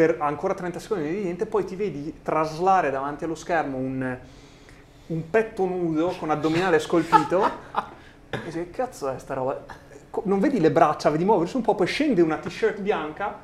per ancora 30 secondi di niente, poi ti vedi traslare davanti allo schermo un, un petto nudo con addominale scolpito e dici, che cazzo è sta roba? Non vedi le braccia, vedi muoversi un po', poi scende una t-shirt bianca,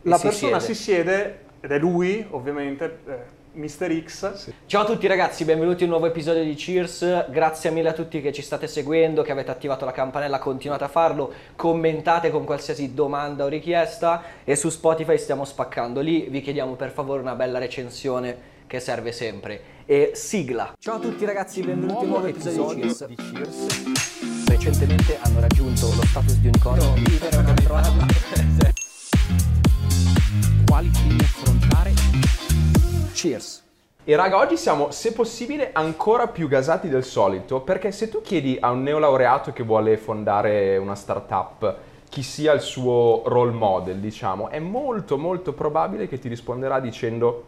la si persona siede. si siede, ed è lui, ovviamente, eh, Mr. X, Ciao a tutti ragazzi, benvenuti in un nuovo episodio di Cheers. Grazie mille a tutti che ci state seguendo, che avete attivato la campanella, continuate a farlo, commentate con qualsiasi domanda o richiesta e su Spotify stiamo spaccando. Lì vi chiediamo per favore una bella recensione che serve sempre. E sigla. Ciao a tutti ragazzi, benvenuti in un nuovo episodio di Cheers. Recentemente hanno raggiunto lo status di unicorno. quali temi affrontare Cheers. E raga, oggi siamo, se possibile, ancora più gasati del solito, perché se tu chiedi a un neolaureato che vuole fondare una startup chi sia il suo role model, diciamo, è molto molto probabile che ti risponderà dicendo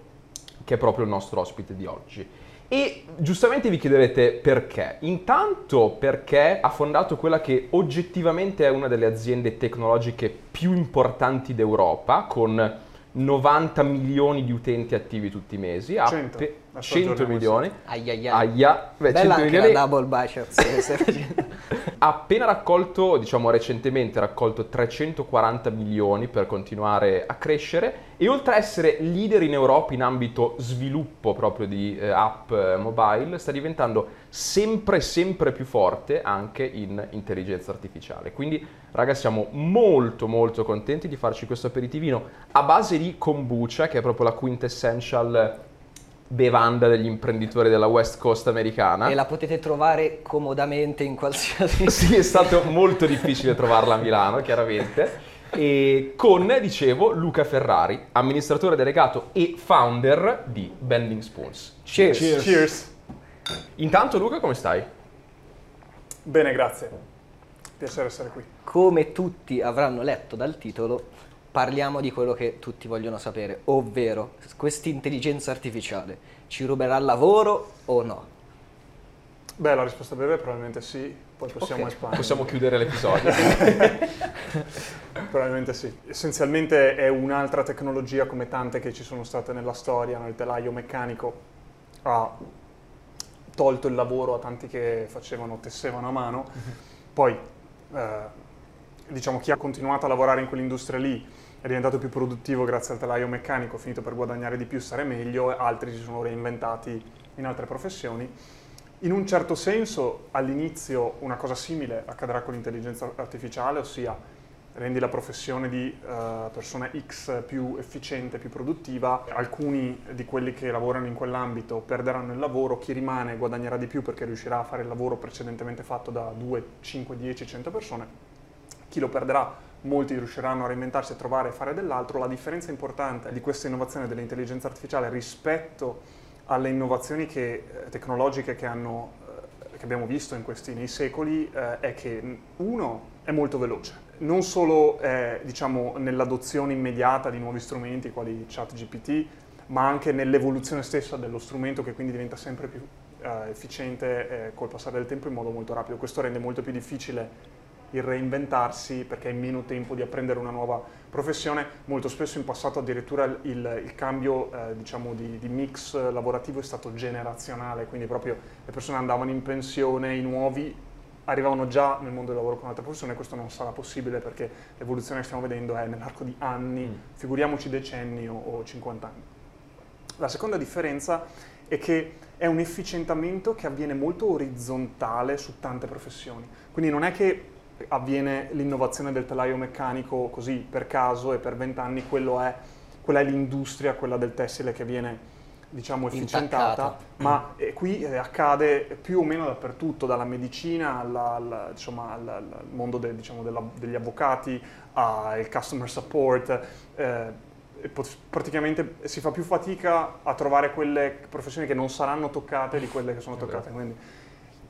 che è proprio il nostro ospite di oggi. E giustamente vi chiederete perché. Intanto perché ha fondato quella che oggettivamente è una delle aziende tecnologiche più importanti d'Europa, con 90 milioni di utenti attivi tutti i mesi. Ha 100. pe- 100 aggiorniamo milioni. Ai ai ai. Aia, beh, Bella 100 anche milioni. la double biceps che stai facendo. Ha appena raccolto, diciamo recentemente, raccolto 340 milioni per continuare a crescere e oltre a essere leader in Europa in ambito sviluppo proprio di eh, app eh, mobile, sta diventando sempre sempre più forte anche in intelligenza artificiale. Quindi, raga, siamo molto molto contenti di farci questo aperitivino a base di kombucha, che è proprio la quintessential bevanda degli imprenditori della West Coast americana. e la potete trovare comodamente in qualsiasi Sì, è stato molto difficile trovarla a Milano, chiaramente. E con, dicevo, Luca Ferrari, amministratore delegato e founder di Bending Spoons. Cheers. Cheers. Intanto, Luca, come stai? Bene, grazie. Piacere essere qui. Come tutti avranno letto dal titolo, parliamo di quello che tutti vogliono sapere, ovvero questa intelligenza artificiale ci ruberà il lavoro o no? Beh, la risposta breve probabilmente sì, poi possiamo Ok. espandere. Possiamo chiudere l'episodio. Probabilmente sì. Essenzialmente è un'altra tecnologia come tante che ci sono state nella storia, no? il telaio meccanico ha tolto il lavoro a tanti che facevano, tessevano a mano, poi eh, diciamo chi ha continuato a lavorare in quell'industria lì è diventato più produttivo grazie al telaio meccanico, ha finito per guadagnare di più, stare meglio, altri si sono reinventati in altre professioni. In un certo senso, all'inizio una cosa simile accadrà con l'intelligenza artificiale, ossia rendi la professione di eh, persona X più efficiente, più produttiva, alcuni di quelli che lavorano in quell'ambito perderanno il lavoro, chi rimane guadagnerà di più perché riuscirà a fare il lavoro precedentemente fatto da 2, 5, 10, 100 persone, chi lo perderà, molti riusciranno a reinventarsi, a trovare e fare dell'altro. La differenza importante di questa innovazione dell'intelligenza artificiale rispetto alle innovazioni che- eh, tecnologiche che, hanno, eh, che abbiamo visto in questi nei secoli eh, è che uno è molto veloce, non solo eh, diciamo, nell'adozione immediata di nuovi strumenti quali ChatGPT, ma anche nell'evoluzione stessa dello strumento che quindi diventa sempre più eh, efficiente eh, col passare del tempo in modo molto rapido. Questo rende molto più difficile il reinventarsi perché hai meno tempo di apprendere una nuova professione. Molto spesso in passato addirittura il, il- cambio eh, diciamo di, di mix lavorativo è stato generazionale, quindi proprio le persone andavano in pensione, i nuovi arrivavano già nel mondo del lavoro con altre professioni, questo non sarà possibile perché l'evoluzione che stiamo vedendo è nell'arco di anni, Mm. figuriamoci decenni o, o 50 anni. La seconda differenza è che è un efficientamento che avviene molto orizzontale su tante professioni. Quindi non è che avviene l'innovazione del telaio meccanico così per caso e per vent'anni, quello è, quella è l'industria, quella del tessile che viene diciamo efficientata, Intaccata. ma eh, qui eh, accade più o meno dappertutto, dalla medicina alla- alla- insomma, al, al mondo de- diciamo, della- degli avvocati, al customer support. eh, praticamente si fa più fatica a trovare quelle professioni che non saranno toccate di quelle che sono toccate. Quindi,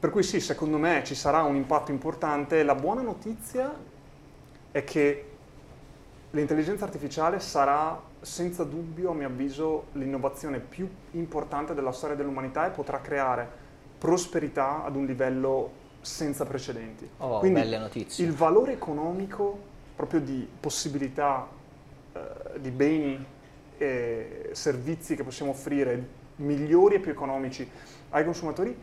per cui sì, secondo me ci sarà un impatto importante. La buona notizia è che l'intelligenza artificiale sarà senza dubbio, a mio avviso, l'innovazione più importante della storia dell'umanità e potrà creare prosperità ad un livello senza precedenti. Oh, Quindi belle notizie. il valore economico proprio di possibilità eh, di beni eh, servizi che possiamo offrire migliori e più economici ai consumatori,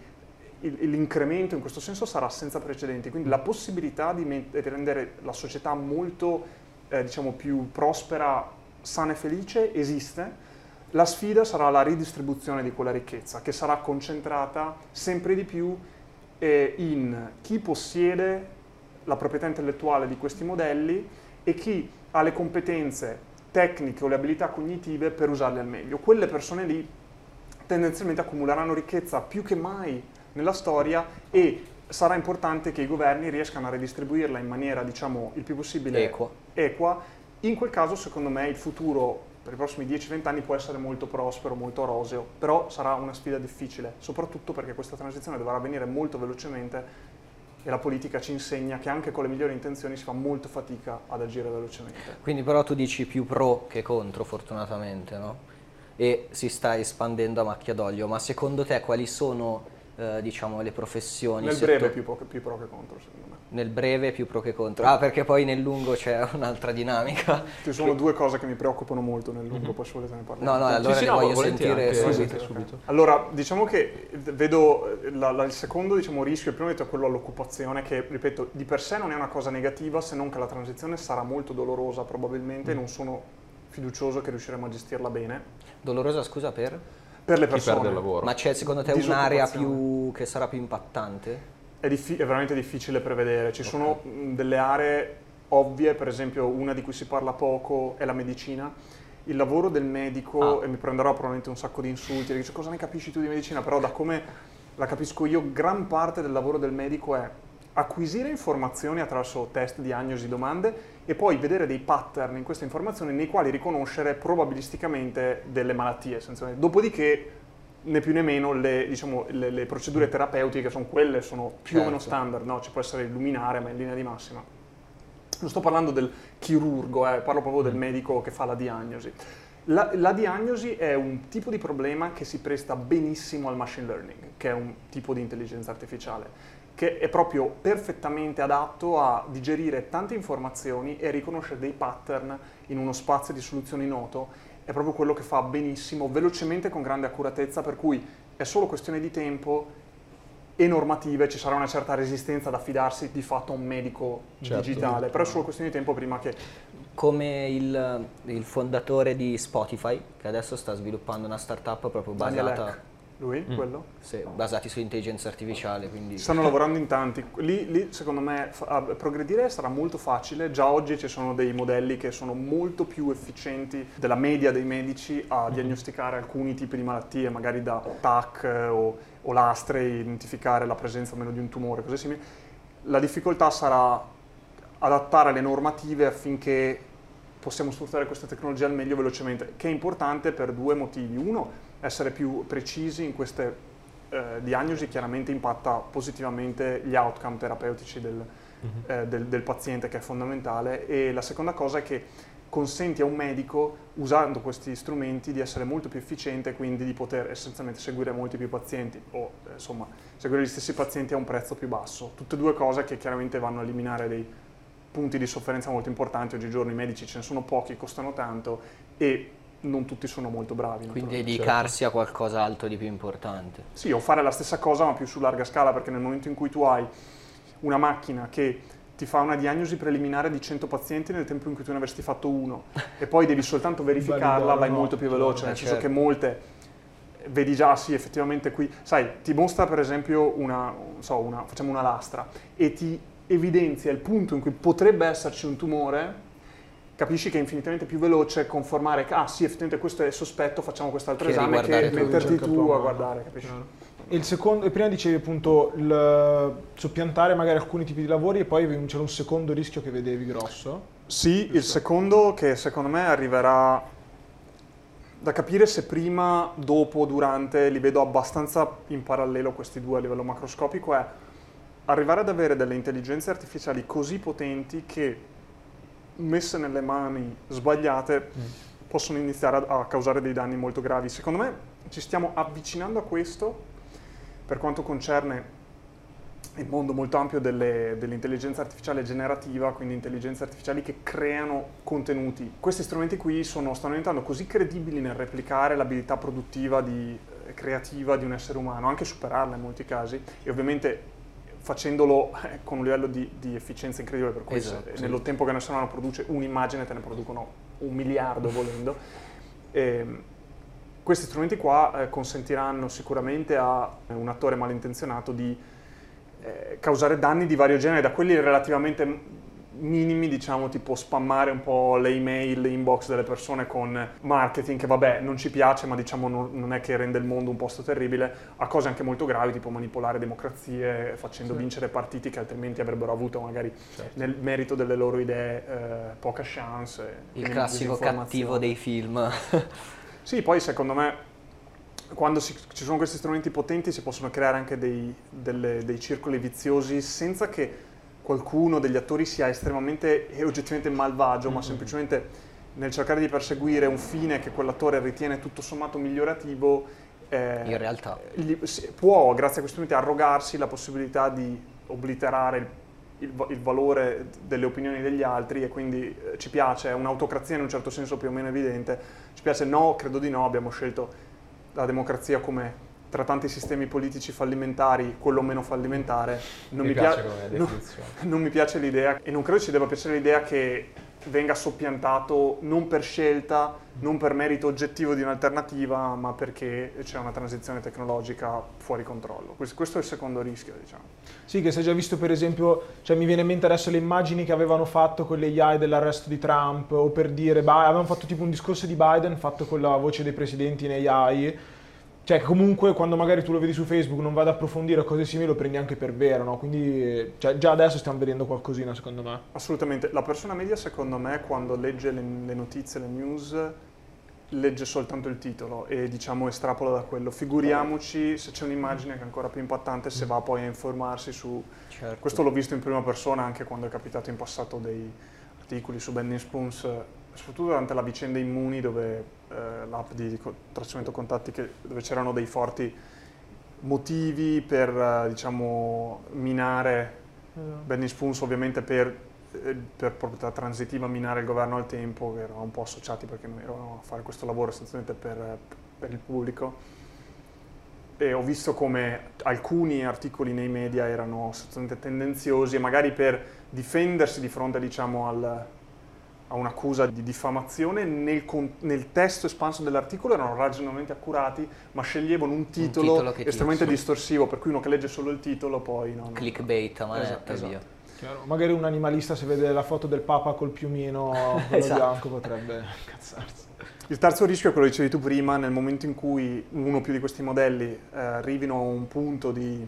l'incremento in questo senso sarà senza precedenti. Quindi la possibilità di, met- di rendere la società molto eh, diciamo, più prospera, sana e felice esiste. La sfida sarà la ridistribuzione di quella ricchezza, che sarà concentrata sempre di più eh, in chi possiede la proprietà intellettuale di questi modelli e chi ha le competenze tecniche o le abilità cognitive per usarli al meglio. Quelle persone lì tendenzialmente accumuleranno ricchezza più che mai nella storia e sarà importante che i governi riescano a redistribuirla in maniera, diciamo, il più possibile Equa. equa. In quel caso, secondo me, il futuro per i prossimi 10-20 anni può essere molto prospero, molto roseo, però sarà una sfida difficile, soprattutto perché questa transizione dovrà avvenire molto velocemente e la politica ci insegna che anche con le migliori intenzioni si fa molto fatica ad agire velocemente. Quindi però tu dici più pro che contro, fortunatamente, no? E si sta espandendo a macchia d'olio, ma secondo te quali sono, eh, diciamo, le professioni? Nel breve più, più pro che contro, secondo me. Nel breve più pro che contro. Ah, perché poi nel lungo c'è un'altra dinamica. Ci sono due cose che mi preoccupano molto nel lungo, poi se volete ne parliamo. No, no, allora sì, ne no, voglio sentire subito. anche subito. Allora, diciamo che vedo eh, la- la- il secondo diciamo, rischio, il primo detto è quello all'occupazione, che ripeto, di per sé non è una cosa negativa, se non che la transizione sarà molto dolorosa probabilmente e non sono fiducioso che riusciremo a gestirla bene. Dolorosa, scusa, per? Per le Chi persone. perde il lavoro. Ma c'è secondo te un'area più che sarà più impattante? È, diffi- è veramente difficile prevedere. Ci sono mh, delle aree ovvie, per esempio una di cui si parla poco è la medicina. Il lavoro del medico, Ah. e mi prenderò probabilmente un sacco di insulti, dice cosa ne capisci tu di medicina, però da come la capisco io, gran parte del lavoro del medico è acquisire informazioni attraverso test, diagnosi, domande e poi vedere dei pattern in queste informazioni nei quali riconoscere probabilisticamente delle malattie. essenzialmente. Dopodiché né più né meno le, diciamo, le- le procedure terapeutiche sono quelle, sono più o meno Certo. standard, no? ci può essere il luminare, ma in linea di massima. Non sto parlando del chirurgo, eh, parlo proprio del medico che fa la diagnosi. La, la diagnosi è un tipo di problema che si presta benissimo al machine learning, che è un tipo di intelligenza artificiale, che è proprio perfettamente adatto a digerire tante informazioni e riconoscere dei pattern in uno spazio di soluzioni noto. È proprio quello che fa benissimo, velocemente, con grande accuratezza, per cui è solo questione di tempo e normative, ci sarà una certa resistenza ad affidarsi di fatto a un medico Certo. digitale, però è solo questione di tempo prima che Come il, il fondatore di Spotify, che adesso sta sviluppando una startup proprio Daniel basata, Eck, lui, quello. sì, basati su intelligenza artificiale, quindi Stanno lavorando in tanti. Lì, lì, secondo me fa- a- progredire sarà molto facile. Già oggi ci sono dei modelli che sono molto più efficienti della media dei medici a diagnosticare alcuni tipi di malattie, magari da TAC eh, o, o lastre, identificare la presenza o meno di un tumore, cose simili. La difficoltà sarà adattare le normative affinché possiamo sfruttare questa tecnologia al meglio velocemente, che è importante per due motivi. Uno, essere più precisi in queste eh, diagnosi chiaramente impatta positivamente gli outcome terapeutici del, eh, del- del paziente, che è fondamentale. E la seconda cosa è che consenti a un medico, usando questi strumenti, di essere molto più efficiente e quindi di poter essenzialmente seguire molti più pazienti o eh, insomma seguire gli stessi pazienti a un prezzo più basso. Tutte e due cose che chiaramente vanno a eliminare dei punti di sofferenza molto importanti. Oggigiorno i medici ce ne sono pochi, costano tanto e non tutti sono molto bravi. quindi dedicarsi a qualcos'altro di più importante. Sì, o fare la stessa cosa ma più su larga scala, perché nel momento in cui tu hai una macchina che ti fa una diagnosi preliminare di 100 pazienti nel tempo in cui tu ne avresti fatto uno e poi devi soltanto verificarla, vai molto più veloce, nel Eh, senso certo. che molte vedi già sì effettivamente qui, sai, ti mostra per esempio una, non so, una, facciamo una lastra e ti evidenzia il punto in cui potrebbe esserci un tumore, capisci che è infinitamente più veloce conformare ah sì effettivamente questo è sospetto, facciamo quest'altro Che esame che metterti Cerca tu a guardare, capisci? E il secondo, e prima dicevi appunto il soppiantare magari alcuni tipi di lavori e poi c'era un secondo rischio che vedevi grosso. Sì, il secondo che secondo me arriverà da capire se prima, dopo, durante, li vedo abbastanza in parallelo questi due a livello macroscopico, è arrivare ad avere delle intelligenze artificiali così potenti che messe nelle mani sbagliate possono iniziare a, a causare dei danni molto gravi. Secondo me ci stiamo avvicinando a questo per quanto concerne il mondo molto ampio delle- dell'intelligenza artificiale generativa, quindi intelligenze artificiali che creano contenuti. Questi strumenti qui sono, stanno diventando così credibili nel replicare l'abilità produttiva di, eh, creativa di un essere umano, anche superarla in molti casi, e ovviamente facendolo eh, con un livello di, di efficienza incredibile, per cui se- Esatto, sì. nello tempo che un essere umano produce un'immagine te ne producono un miliardo volendo. Ehm, questi strumenti qua eh, consentiranno sicuramente a un attore malintenzionato di eh, causare danni di vario genere, da quelli relativamente minimi, diciamo, tipo spammare un po' le email, l'inbox delle persone con marketing che vabbè non ci piace, ma diciamo non, non è che rende il mondo un posto terribile, a cose anche molto gravi, tipo manipolare democrazie, facendo vincere partiti che altrimenti avrebbero avuto magari nel merito delle loro idee eh, poca chance. Il classico cattivo dei film. Sì, poi secondo me quando si- ci sono questi strumenti potenti si possono creare anche dei, delle- dei circoli viziosi senza che qualcuno degli attori sia estremamente e oggettivamente malvagio, ma semplicemente nel cercare di perseguire un fine che quell'attore ritiene tutto sommato migliorativo, eh, In realtà. gli- può, grazie a questi strumenti, arrogarsi la possibilità di obliterare il, il il valore delle opinioni degli altri e quindi eh, ci piace, è un'autocrazia in un certo senso più o meno evidente, ci piace no, credo di no, abbiamo scelto la democrazia come tra tanti sistemi politici fallimentari, quello meno fallimentare, non mi, Mi piace pia- come no- definizione. non mi piace l'idea e non credo ci debba piacere l'idea che venga soppiantato non per scelta, non per merito oggettivo di un'alternativa, ma perché c'è una transizione tecnologica fuori controllo. Questo, questo è il secondo rischio, diciamo. Sì, che si è già visto per esempio, cioè mi viene in mente adesso le immagini che avevano fatto con le AI dell'arresto di Trump, o per dire, Bi- avevano fatto tipo un discorso di Biden fatto con la voce dei presidenti in AI, cioè comunque quando magari tu lo vedi su Facebook non vai ad approfondire cose simili lo prendi anche per vero, no? Quindi cioè, già adesso stiamo vedendo qualcosina secondo me. Assolutamente. La persona media, secondo me, quando legge le, le notizie, le news, legge soltanto il titolo e diciamo estrapola da quello. Figuriamoci se c'è un'immagine che è ancora più impattante se va poi a informarsi su... Certo. Questo l'ho visto in prima persona anche quando è capitato in passato dei articoli su Bending Spoons, soprattutto durante la vicenda Immuni dove eh, l'app di tracciamento contatti che- dove c'erano dei forti motivi per eh, diciamo minare Bending Spoons ovviamente per, eh, per proprietà transitiva minare il governo al tempo, che eravamo un po' associati perché noi eravamo a fare questo lavoro essenzialmente per, per il pubblico. E ho visto come alcuni articoli nei media erano sostanzialmente tendenziosi e magari per difendersi di fronte diciamo, al- a un'accusa di diffamazione, nel, con- nel testo espanso dell'articolo erano ragionamenti accurati, ma sceglievano un titolo, titolo che ti- estremamente distorsivo, per cui uno che legge solo il titolo poi non... Clickbait a manetta Esatto, esatto. via. Chiaro. Magari un animalista se vede la foto del papa col piumino quello Esatto. bianco potrebbe incazzarsi. Il terzo rischio è quello che dicevi tu prima, nel momento in cui uno o più di questi modelli eh, arrivino a un punto di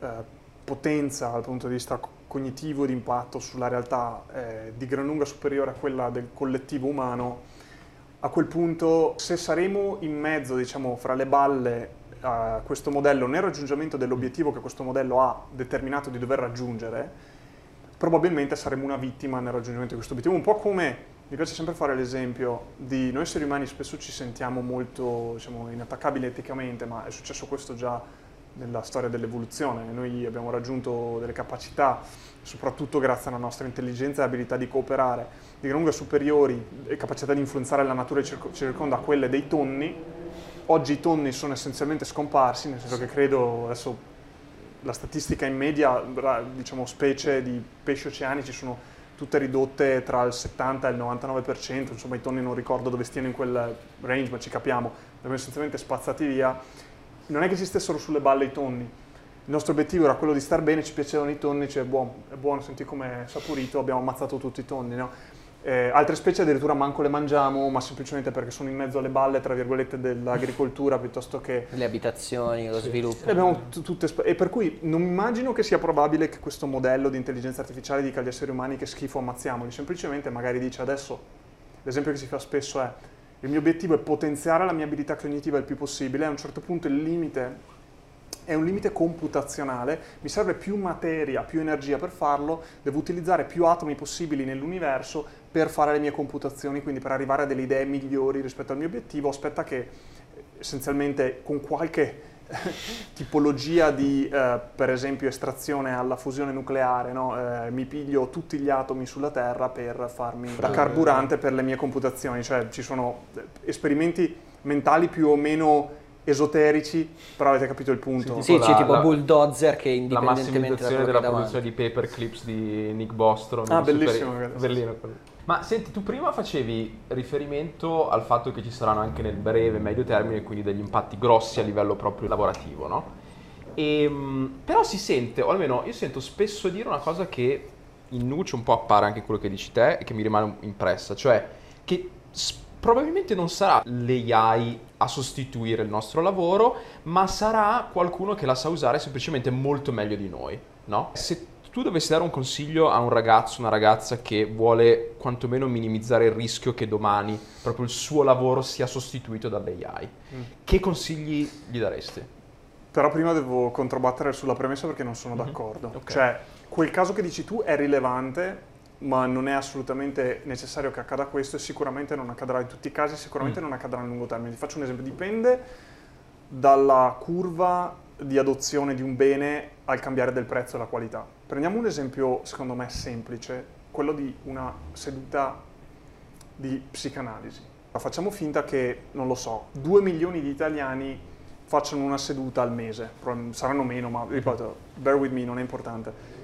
eh, potenza dal punto di vista cognitivo di impatto sulla realtà eh, di gran lunga superiore a quella del collettivo umano, a quel punto se saremo in mezzo, diciamo, fra le balle a questo modello nel raggiungimento dell'obiettivo che questo modello ha determinato di dover raggiungere, probabilmente saremo una vittima nel raggiungimento di questo obiettivo. Un po' come mi piace sempre fare l'esempio di noi esseri umani spesso ci sentiamo molto diciamo, inattaccabili eticamente, ma è successo questo già nella storia dell'evoluzione. Noi abbiamo raggiunto delle capacità, soprattutto grazie alla nostra intelligenza e abilità di cooperare, di gran lunga superiori e capacità di influenzare la natura che circo- ci circonda a quelle dei tonni. Oggi i tonni sono essenzialmente scomparsi, nel senso che credo adesso la statistica in media, diciamo, specie di pesci oceanici sono tutte ridotte tra il 70 e il 99%, insomma i tonni non ricordo dove stiano in quel range, ma ci capiamo, vengono essenzialmente spazzati via. Non è che ci stessero sulle balle i tonni, il nostro obiettivo era quello di star bene, ci piacevano i tonni, cioè buono, è buono, senti come è saporito, abbiamo ammazzato tutti i tonni, no? Eh, altre specie addirittura manco le mangiamo, ma semplicemente perché sono in mezzo alle balle, tra virgolette, dell'agricoltura piuttosto che Le abitazioni, lo sviluppo. abbiamo t- tutte sp- e per cui non immagino che sia probabile che questo modello di intelligenza artificiale dica agli esseri umani che schifo ammazziamoli, semplicemente magari dice adesso, l'esempio che si fa spesso è il mio obiettivo è potenziare la mia abilità cognitiva il più possibile, a un certo punto il limite è un limite computazionale, mi serve più materia, più energia per farlo, devo utilizzare più atomi possibili nell'universo per fare le mie computazioni, quindi per arrivare a delle idee migliori rispetto al mio obiettivo, aspetta che essenzialmente con qualche tipologia di, eh, per esempio, estrazione alla fusione nucleare, no? Eh, mi piglio tutti gli atomi sulla Terra per farmi da carburante per le mie computazioni, cioè ci sono eh, esperimenti mentali più o meno esoterici, però avete capito il punto. Sì, Sì, la- c'è tipo la- bulldozer che La indipendentemente da massimizzazione della davanti. produzione di paperclips di Nick Bostrom. Ah, super- bellissimo, ragazzi. Bellino quello. Ma senti, tu prima facevi riferimento al fatto che ci saranno anche nel breve e medio termine, quindi degli impatti grossi a livello proprio lavorativo, no? E, mh, però si sente, o almeno io sento spesso dire una cosa che in Nuce un po' appare anche quello che dici te e che mi rimane impressa, cioè che probabilmente non sarà l'AI a sostituire il nostro lavoro, ma sarà qualcuno che la sa usare semplicemente molto meglio di noi, no? Se tu dovessi dare un consiglio a un ragazzo, una ragazza che vuole quantomeno minimizzare il rischio che domani proprio il suo lavoro sia sostituito dall'AI, che consigli gli daresti? Però prima devo controbattere sulla premessa perché non sono d'accordo. Ok. Cioè, quel caso che dici tu è rilevante, ma non è assolutamente necessario che accada questo e sicuramente non accadrà in tutti i casi, sicuramente non accadrà a lungo termine. Ti faccio un esempio, dipende dalla curva di adozione di un bene al cambiare del prezzo e la qualità. Prendiamo un esempio, secondo me, semplice, quello di una seduta di psicanalisi. Facciamo finta che, non lo so, 2 milioni di italiani facciano una seduta al mese, saranno meno, ma ripeto, bear with me, non è importante.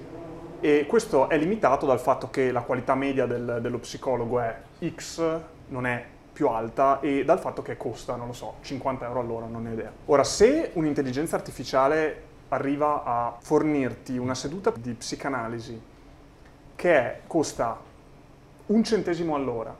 E questo è limitato dal fatto che la qualità media del- dello psicologo è X, non è più alta, e dal fatto che costa, non lo so, 50 euro all'ora, non ne ho idea. Ora, se un'intelligenza artificiale arriva a fornirti una seduta di psicanalisi che è- costa un centesimo all'ora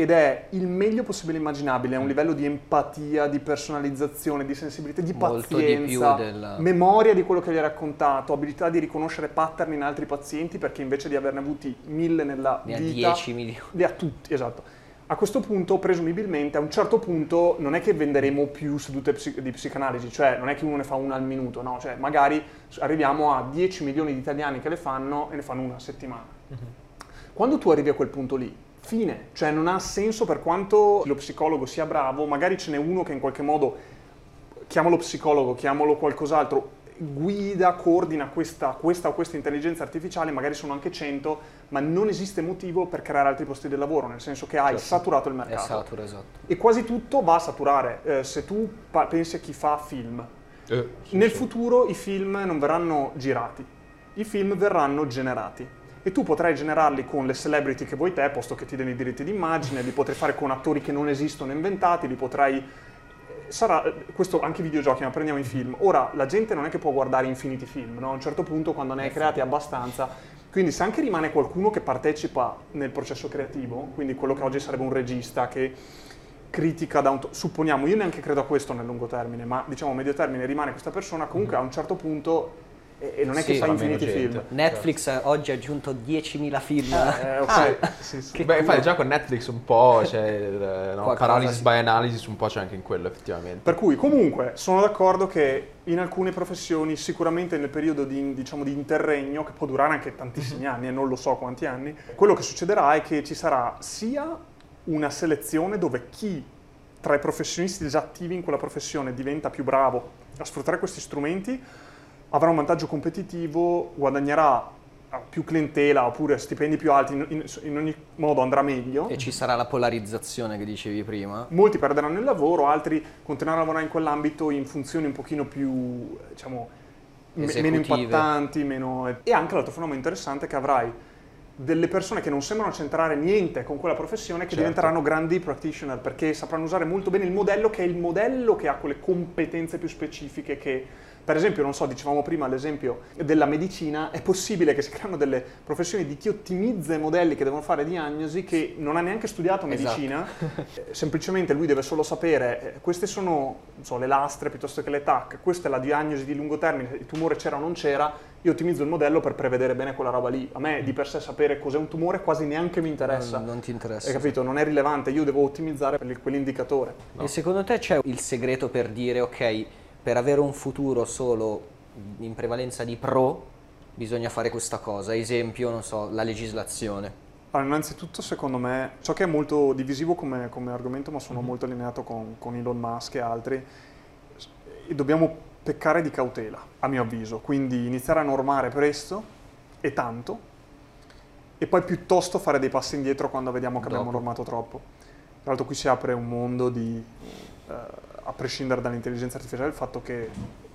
ed è il meglio possibile immaginabile a un livello di empatia, di personalizzazione, di sensibilità, di Molto di pazienza, più del- memoria di quello che gli hai raccontato, abilità di riconoscere pattern in altri pazienti perché invece di averne avuti mille nella Ne ha vita 10 milioni. li ha tutti, esatto. A questo punto, presumibilmente, a un certo punto non è che venderemo più sedute di psicanalisi, cioè non è che uno ne fa una al minuto, no, cioè magari arriviamo a 10 milioni di italiani che le fanno e ne fanno una a settimana. Quando tu arrivi a quel punto lì, fine, cioè non ha senso per quanto lo psicologo sia bravo, magari ce n'è uno che in qualche modo, chiamalo psicologo, chiamalo qualcos'altro, guida, coordina questa, questa o questa intelligenza artificiale, magari sono anche 100, ma non esiste motivo per creare altri posti di lavoro, nel senso che hai saturato il È mercato. saturo, esatto. E quasi tutto va a saturare. Eh, se tu pa- pensi a chi fa film, Eh, nel futuro i film non verranno girati, i film verranno generati. E tu potrai generarli con le celebrity che vuoi te, posto che ti danno i diritti d'immagine, li potrai fare con attori che non esistono inventati, li potrai... Sarà, questo anche i videogiochi, ma prendiamo i film. Ora, la gente non è che può guardare infiniti film, no? A un certo punto, quando ne hai creati abbastanza... Quindi se anche rimane qualcuno che partecipa nel processo creativo, quindi quello che oggi sarebbe un regista che critica da un... to- supponiamo, io neanche credo a questo nel lungo termine, ma diciamo a medio termine rimane questa persona, comunque a un certo punto... E, non è Sì, che fa infiniti film. Netflix eh, oggi ha aggiunto 10.000 film. Eh, ok, sì, sì. Che Beh, infatti già con Netflix un po' c'è il, no, paralysis sì. by analysis, un po' c'è anche in quello effettivamente. Per cui comunque sono d'accordo che in alcune professioni, sicuramente nel periodo di, diciamo, di interregno, che può durare anche tantissimi anni e non lo so quanti anni, quello che succederà è che ci sarà sia una selezione dove chi tra i professionisti già attivi in quella professione diventa più bravo a sfruttare questi strumenti, avrà un vantaggio competitivo, guadagnerà più clientela oppure stipendi più alti, in, in- ogni modo andrà meglio. E ci sarà la polarizzazione che dicevi prima. Molti perderanno il lavoro, altri continueranno a lavorare in quell'ambito in funzioni un pochino più, diciamo, me- meno impattanti, meno... E anche l'altro fenomeno interessante è che avrai delle persone che non sembrano centrare niente con quella professione che Certo. diventeranno grandi practitioner perché sapranno usare molto bene il modello che è il modello che ha quelle competenze più specifiche che per esempio, non so, dicevamo prima l'esempio della medicina, è possibile che si creano delle professioni di chi ottimizza i modelli che devono fare diagnosi che non ha neanche studiato Esatto. medicina, eh, semplicemente lui deve solo sapere, eh, queste sono non so, le lastre piuttosto che le TAC, questa è la diagnosi di lungo termine, il tumore c'era o non c'era, io ottimizzo il modello per prevedere bene quella roba lì. A me di per sé sapere cos'è un tumore quasi neanche mi interessa. Non, non ti interessa. Hai capito? Non è rilevante, io devo ottimizzare quel- quell'indicatore. E secondo te c'è il segreto per dire, ok, per avere un futuro solo in prevalenza di pro, bisogna fare questa cosa? Esempio, non so, la legislazione. Allora, innanzitutto, secondo me, ciò che è molto divisivo come, come argomento, ma sono molto allineato con, con Elon Musk e altri, e dobbiamo peccare di cautela, a mio avviso, quindi iniziare a normare presto e tanto e poi piuttosto fare dei passi indietro quando vediamo che abbiamo Dopo. normato troppo. Tra l'altro qui si apre un mondo di, eh, a prescindere dall'intelligenza artificiale, il fatto che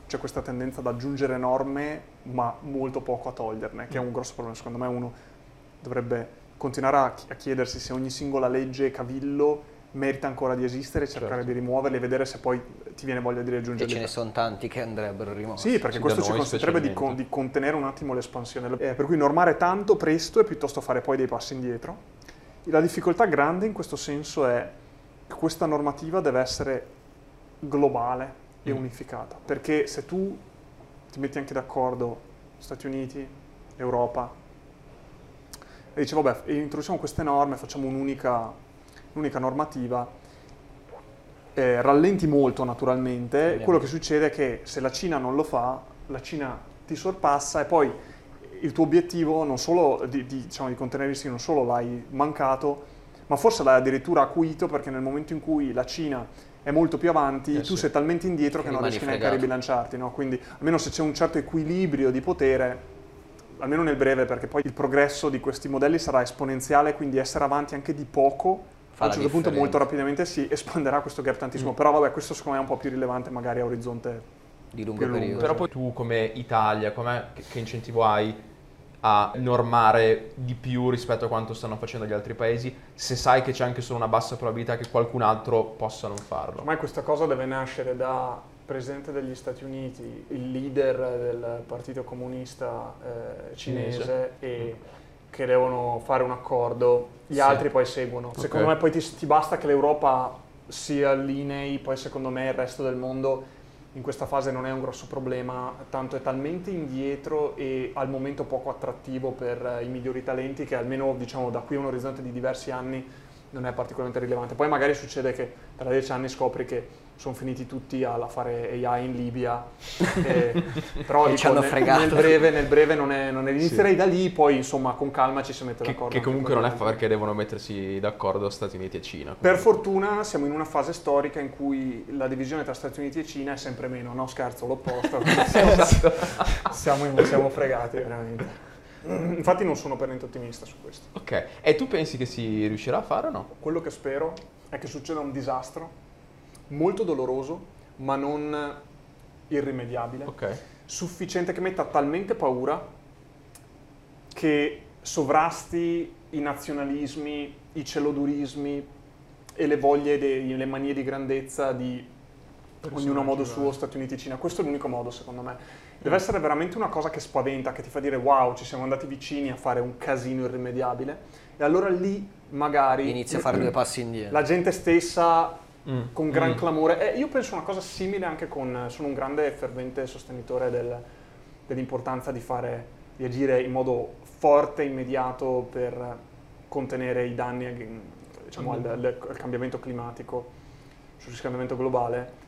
c'è questa tendenza ad aggiungere norme ma molto poco a toglierne, che è un grosso problema. Secondo me uno dovrebbe continuare a, chi- a chiedersi se ogni singola legge cavillo merita ancora di esistere, cercare Certo. di rimuoverle e vedere se poi ti viene voglia di E aggiungere ce ne sono tanti che andrebbero rimossi. sì, perché questo ci consentirebbe di, con- di contenere un attimo l'espansione. Eh, per cui normare tanto presto e piuttosto fare poi dei passi indietro. La difficoltà grande in questo senso è che questa normativa deve essere globale e Mm. unificata. Perché se tu ti metti anche d'accordo Stati Uniti, Europa, e dici vabbè, introduciamo queste norme, facciamo un'unica, un'unica normativa, eh, rallenti molto naturalmente, Ovviamente. quello che succede è che se la Cina non lo fa, la Cina ti sorpassa e poi il tuo obiettivo non solo di, di, diciamo, di contenere i rischi non solo l'hai mancato, ma forse l'hai addirittura acuito perché nel momento in cui la Cina è molto più avanti, Eh tu sì. sei talmente indietro Che che non riesci neanche a ribilanciarti, no? Quindi almeno se c'è un certo equilibrio di potere, almeno nel breve, perché poi il progresso di questi modelli sarà esponenziale, quindi essere avanti anche di poco, a un certo punto molto rapidamente si espanderà questo gap tantissimo. Mm. Però vabbè, questo secondo me è un po' più rilevante magari a orizzonte di lungo lungo. periodo. Però poi tu come Italia, com'è- che, che incentivo hai a normare di più rispetto a quanto stanno facendo gli altri paesi, se sai che c'è anche solo una bassa probabilità che qualcun altro possa non farlo? Ormai questa cosa deve nascere da presidente degli Stati Uniti, il leader del Partito Comunista eh, cinese Cinese. e che devono fare un accordo, gli Sì. altri poi seguono. Secondo Ok. me poi ti, ti basta che l'Europa si allinei, poi secondo me il resto del mondo in questa fase non è un grosso problema, tanto è talmente indietro e al momento poco attrattivo per eh, i migliori talenti che almeno diciamo da qui a un orizzonte di diversi anni non è particolarmente rilevante. Poi magari succede che tra dieci anni scopri che sono finiti tutti a fare AI in Libia, e- però E dico, ci hanno nel, fregato. nel breve, nel breve non è, non è- inizierei da lì, poi insomma con calma ci si mette Che, d'accordo. che anche comunque non è perché devono mettersi d'accordo Stati Uniti e Cina. Per comunque. fortuna siamo in una fase storica in cui la divisione tra Stati Uniti e Cina è sempre meno, no scherzo, l'opposto. Esatto. siamo, siamo fregati veramente. Infatti non sono per niente ottimista su questo. Ok, e tu pensi che si riuscirà a fare o no? Quello che spero è che succeda un disastro molto doloroso, ma non irrimediabile, Ok. sufficiente che metta talmente paura che sovrasti i nazionalismi, i celodurismi e le voglie, dei- le manie di grandezza di ognuno a modo suo, Stati Uniti Cina. Questo è l'unico modo, secondo me. Deve essere veramente una cosa che spaventa, che ti fa dire wow, ci siamo andati vicini a fare un casino irrimediabile. E allora lì magari Inizia a fare due passi indietro. la gente stessa Mm. con gran Mm. clamore. Eh, io penso una cosa simile anche con. Sono un grande e fervente sostenitore del- dell'importanza di fare, di agire in modo forte e immediato per contenere i danni diciamo, al, al- al cambiamento climatico, sul riscaldamento globale.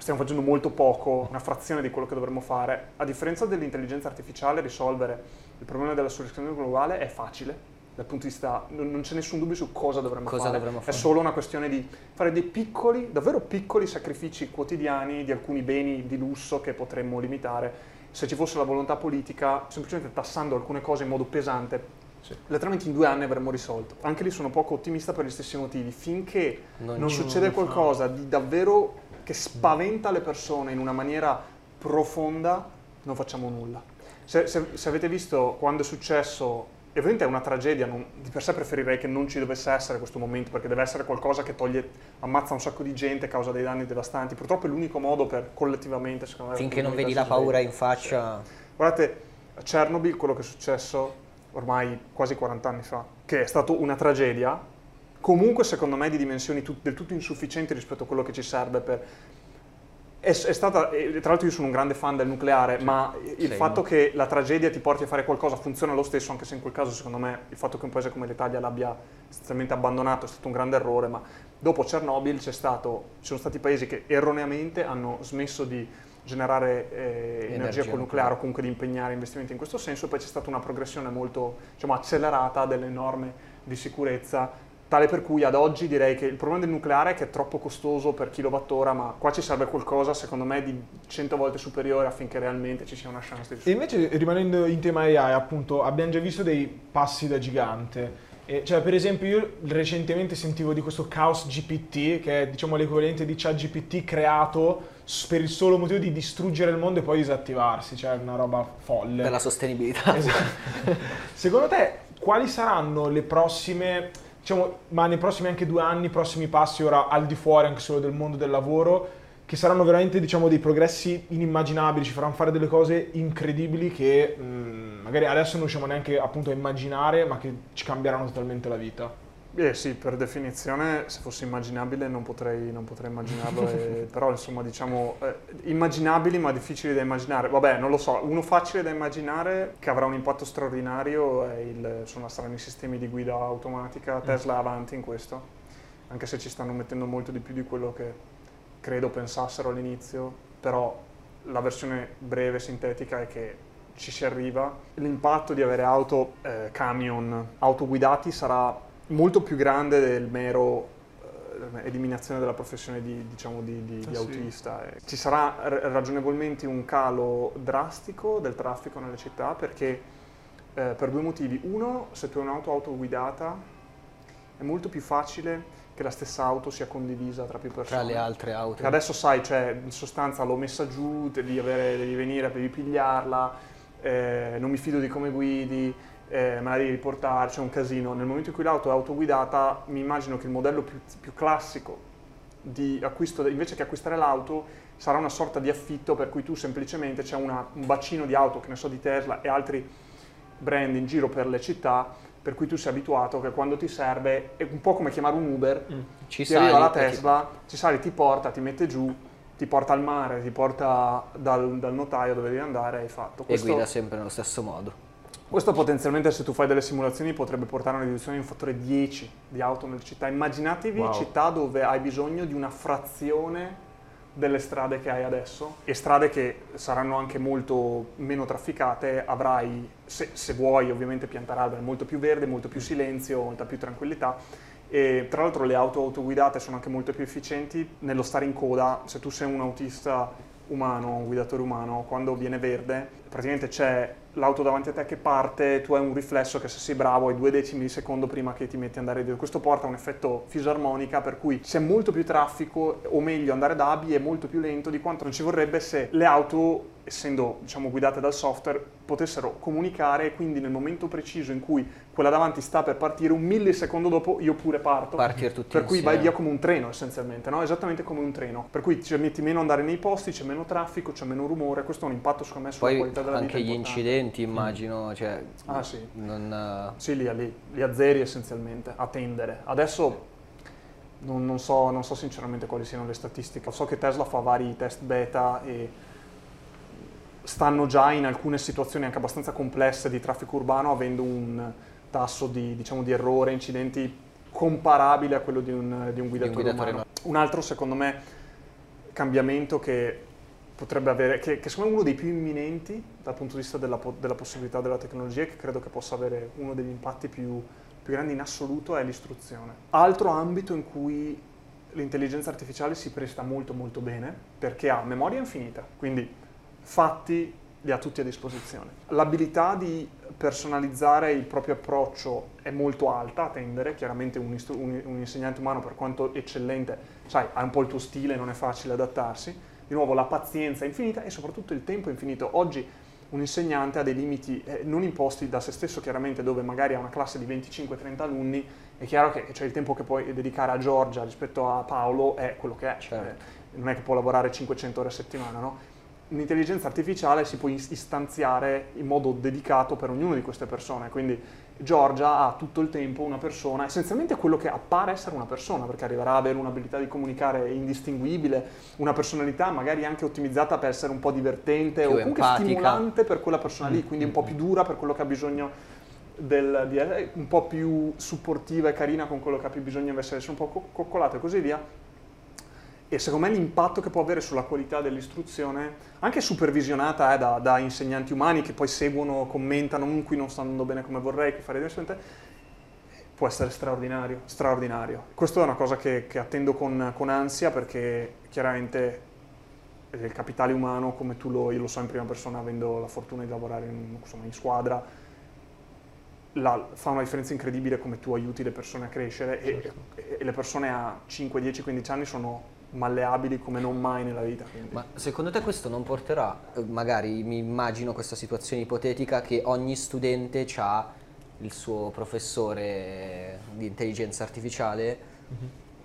Stiamo facendo molto poco, una frazione di quello che dovremmo fare. A differenza dell'intelligenza artificiale, risolvere il problema del surriscaldamento globale è facile. Dal punto di vista, non c'è nessun dubbio su cosa dovremmo Cosa fare. dovremmo È fare. solo una questione di fare dei piccoli, davvero piccoli sacrifici quotidiani di alcuni beni di lusso che potremmo limitare. Se ci fosse la volontà politica, semplicemente tassando alcune cose in modo pesante, Sì. letteralmente in due anni avremmo risolto. Anche lì sono poco ottimista per gli stessi motivi. Finché Non non, succede qualcosa di davvero che spaventa le persone in una maniera profonda, non facciamo nulla. Se, se- se avete visto quando è successo, e ovviamente è una tragedia, non- di per sé preferirei che non ci dovesse essere questo momento, perché deve essere qualcosa che toglie, ammazza un sacco di gente, causa dei danni devastanti. Purtroppo è l'unico modo per collettivamente, secondo me, Finché non vedi la paura in faccia, Guardate, a Chernobyl, quello che è successo ormai quasi 40 anni fa, che è stato una tragedia, comunque secondo me di dimensioni tut- del tutto insufficienti rispetto a quello che ci serve per... È, è stata, tra l'altro io sono un grande fan del nucleare, ma il Same. fatto che la tragedia ti porti a fare qualcosa funziona lo stesso, anche se in quel caso secondo me il fatto che un paese come l'Italia l'abbia sostanzialmente abbandonato è stato un grande errore, ma dopo Chernobyl c'è stato, ci sono stati paesi che erroneamente hanno smesso di generare eh, energia, Energia col nucleare o comunque di impegnare investimenti in questo senso e poi c'è stata una progressione molto diciamo, accelerata delle norme di sicurezza Tale per cui ad oggi direi che il problema del nucleare è che è troppo costoso per kilowattora, ma qua ci serve qualcosa, secondo me, di 100 volte superiore affinché realmente ci sia una chance di E invece, rimanendo in tema AI, appunto, abbiamo già visto dei passi da gigante. E, cioè, per esempio, io recentemente sentivo di questo Chaos GPT, che è diciamo l'equivalente di ChatGPT creato s- per il solo motivo di distruggere il mondo e poi disattivarsi, cioè una roba folle. Per la sostenibilità. Esatto. Secondo te, quali saranno le prossime, diciamo, ma nei prossimi anche due anni, prossimi passi ora al di fuori anche solo del mondo del lavoro, che saranno veramente, diciamo, dei progressi inimmaginabili, ci faranno fare delle cose incredibili che mh, magari adesso non riusciamo neanche appunto a immaginare, ma che ci cambieranno totalmente la vita. Eh sì, per definizione, se fosse immaginabile non potrei, non potrei immaginarlo, e- però insomma diciamo eh, immaginabili ma difficili da immaginare. Vabbè, non lo so, uno facile da immaginare che avrà un impatto straordinario è il, sono, i sistemi di guida automatica, Tesla è avanti in questo, anche se ci stanno mettendo molto di più di quello che credo pensassero all'inizio, però la versione breve, sintetica è che ci si arriva. L'impatto di avere auto, eh, camion autoguidati sarà molto più grande del mero eh, eliminazione della professione di, diciamo, di, di- di Ah, sì. autista. Eh, Ci sarà ragionevolmente un calo drastico del traffico nelle città perché eh, per due motivi. Uno, se tu hai un'auto autoguidata è molto più facile che la stessa auto sia condivisa tra più persone. Tra le altre auto. Perché adesso sai, cioè, in sostanza l'ho messa giù, devi, avere- devi venire, devi pigliarla, eh, non mi fido di come guidi, eh, devi riportare, c'è un casino. Nel momento in cui l'auto è autoguidata, mi immagino che il modello più, più classico di acquisto, invece che acquistare l'auto, sarà una sorta di affitto per cui tu semplicemente c'è una- un bacino di auto, che ne so, di Tesla e altri brand in giro per le città, per cui tu sei abituato che quando ti serve, è un po' come chiamare un Uber, Ci ti arriva la Tesla, ci sali, ti porta, ti mette giù, ti porta al mare, ti porta dal, dal notaio dove devi andare e hai fatto. E Questo, guida sempre nello stesso modo. Questo potenzialmente se tu fai delle simulazioni potrebbe portare a una riduzione di un fattore 10 di auto nelle città. Immaginatevi Wow. città dove hai bisogno di una frazione delle strade che hai adesso e strade che saranno anche molto meno trafficate, avrai, se, se vuoi ovviamente piantare alberi, molto più verde, molto più silenzio, molta più tranquillità e tra l'altro le auto autoguidate sono anche molto più efficienti nello stare in coda, se tu sei un autista umano, un guidatore umano, quando viene verde, praticamente c'è l'auto davanti a te che parte, tu hai un riflesso che se sei bravo hai due decimi di secondo prima che ti metti ad andare dietro. Questo porta a un effetto fisarmonica per cui c'è molto più traffico, o meglio andare da ABI è molto più lento di quanto non ci vorrebbe se le auto, essendo diciamo, guidate dal software, potessero comunicare e quindi nel momento preciso in cui quella davanti sta per partire, un millisecondo dopo io pure parto. Partire tutti Per cui vai insieme. via come un treno essenzialmente, no? esattamente come un treno. Per cui ci metti meno andare nei posti, c'è meno traffico, c'è meno rumore, questo ha un impatto secondo me sulla Poi qualità della vita. anche gli importante. incidenti, immagino, cioè, Ah sì, non, eh, sì li, li, li azzeri essenzialmente, a tendere. Adesso non, non so, non so sinceramente quali siano le statistiche, so che Tesla fa vari test beta e stanno già in alcune situazioni anche abbastanza complesse di traffico urbano avendo un tasso di, diciamo, di errore, incidenti comparabile a quello di un, di un guidatore, guidatore umano. Un altro secondo me cambiamento che potrebbe avere, che, che secondo me è uno dei più imminenti dal punto di vista della, della possibilità della tecnologia e che credo che possa avere uno degli impatti più, più grandi in assoluto è l'istruzione. Altro ambito in cui l'intelligenza artificiale si presta molto molto bene perché ha memoria infinita, quindi fatti li ha tutti a disposizione. L'abilità di personalizzare il proprio approccio è molto alta a tendere, chiaramente un, un- un insegnante umano per quanto eccellente, sai, ha un po' il tuo stile, non è facile adattarsi. Di nuovo la pazienza infinita e soprattutto il tempo infinito. Oggi un insegnante ha dei limiti eh, non imposti da se stesso chiaramente dove magari ha una classe di 25-30 alunni, è chiaro che cioè, il tempo che puoi dedicare a Giorgia rispetto a Paolo è quello che è, Certo. Eh, non è che può lavorare 500 ore a settimana, no? Un'intelligenza artificiale si può is- istanziare in modo dedicato per ognuna di queste persone, quindi Giorgia ha tutto il tempo una persona, essenzialmente quello che appare essere una persona, perché arriverà ad avere un'abilità di comunicare indistinguibile, una personalità magari anche ottimizzata per essere un po' divertente o comunque empatica. stimolante per quella persona lì, quindi un po' più dura per quello che ha bisogno del, di un po' più supportiva e carina con quello che ha più bisogno invece di essere un po' co- coccolato e così via. E secondo me l'impatto che può avere sulla qualità dell'istruzione, anche supervisionata eh, da, da insegnanti umani che poi seguono, commentano, "Mm, qui non sta andando bene come vorrei, qui fare diversamente, può essere straordinario, straordinario. Questo è una cosa che, che attendo con, con ansia perché chiaramente il capitale umano, come tu lo, io lo so in prima persona, avendo la fortuna di lavorare in, insomma, in squadra, la- fa una differenza incredibile come tu aiuti le persone a crescere e, e- e le persone a 5, 10, 15 anni sono malleabili come non mai nella vita. quindi- Ma secondo te questo non porterà, eh, magari mi immagino questa situazione ipotetica che ogni studente ha il suo professore di intelligenza artificiale,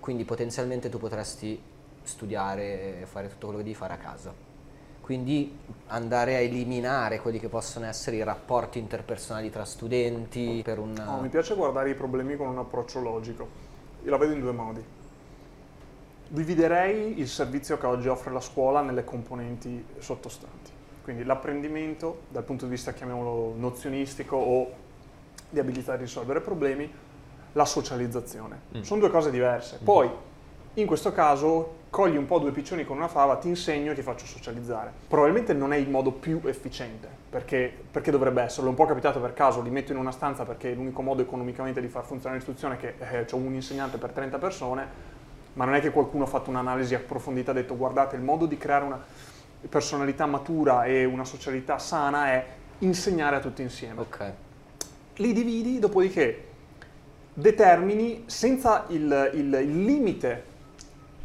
quindi potenzialmente tu potresti studiare e fare tutto quello che devi fare a casa. Quindi andare a eliminare quelli che possono essere i rapporti interpersonali tra studenti per un... No, mi piace guardare i problemi con un approccio logico. Io la vedo in due modi. Dividerei il servizio che oggi offre la scuola nelle componenti sottostanti. Quindi l'apprendimento dal punto di vista, chiamiamolo, nozionistico o di abilità di risolvere problemi, la socializzazione. Mm. Sono due cose diverse. Poi, in questo caso, cogli un po' due piccioni con una fava, ti insegno e ti faccio socializzare. Probabilmente non è il modo più efficiente, perché, perché dovrebbe esserlo. Un po' capitato per caso, li metto in una stanza perché è l'unico modo economicamente di far funzionare l'istruzione è che eh, ho un insegnante per 30 persone, ma non è che qualcuno ha fatto un'analisi approfondita e ha detto guardate, il modo di creare una personalità matura e una socialità sana è insegnare a tutti insieme Ok. li dividi, dopodiché determini senza il, il- il limite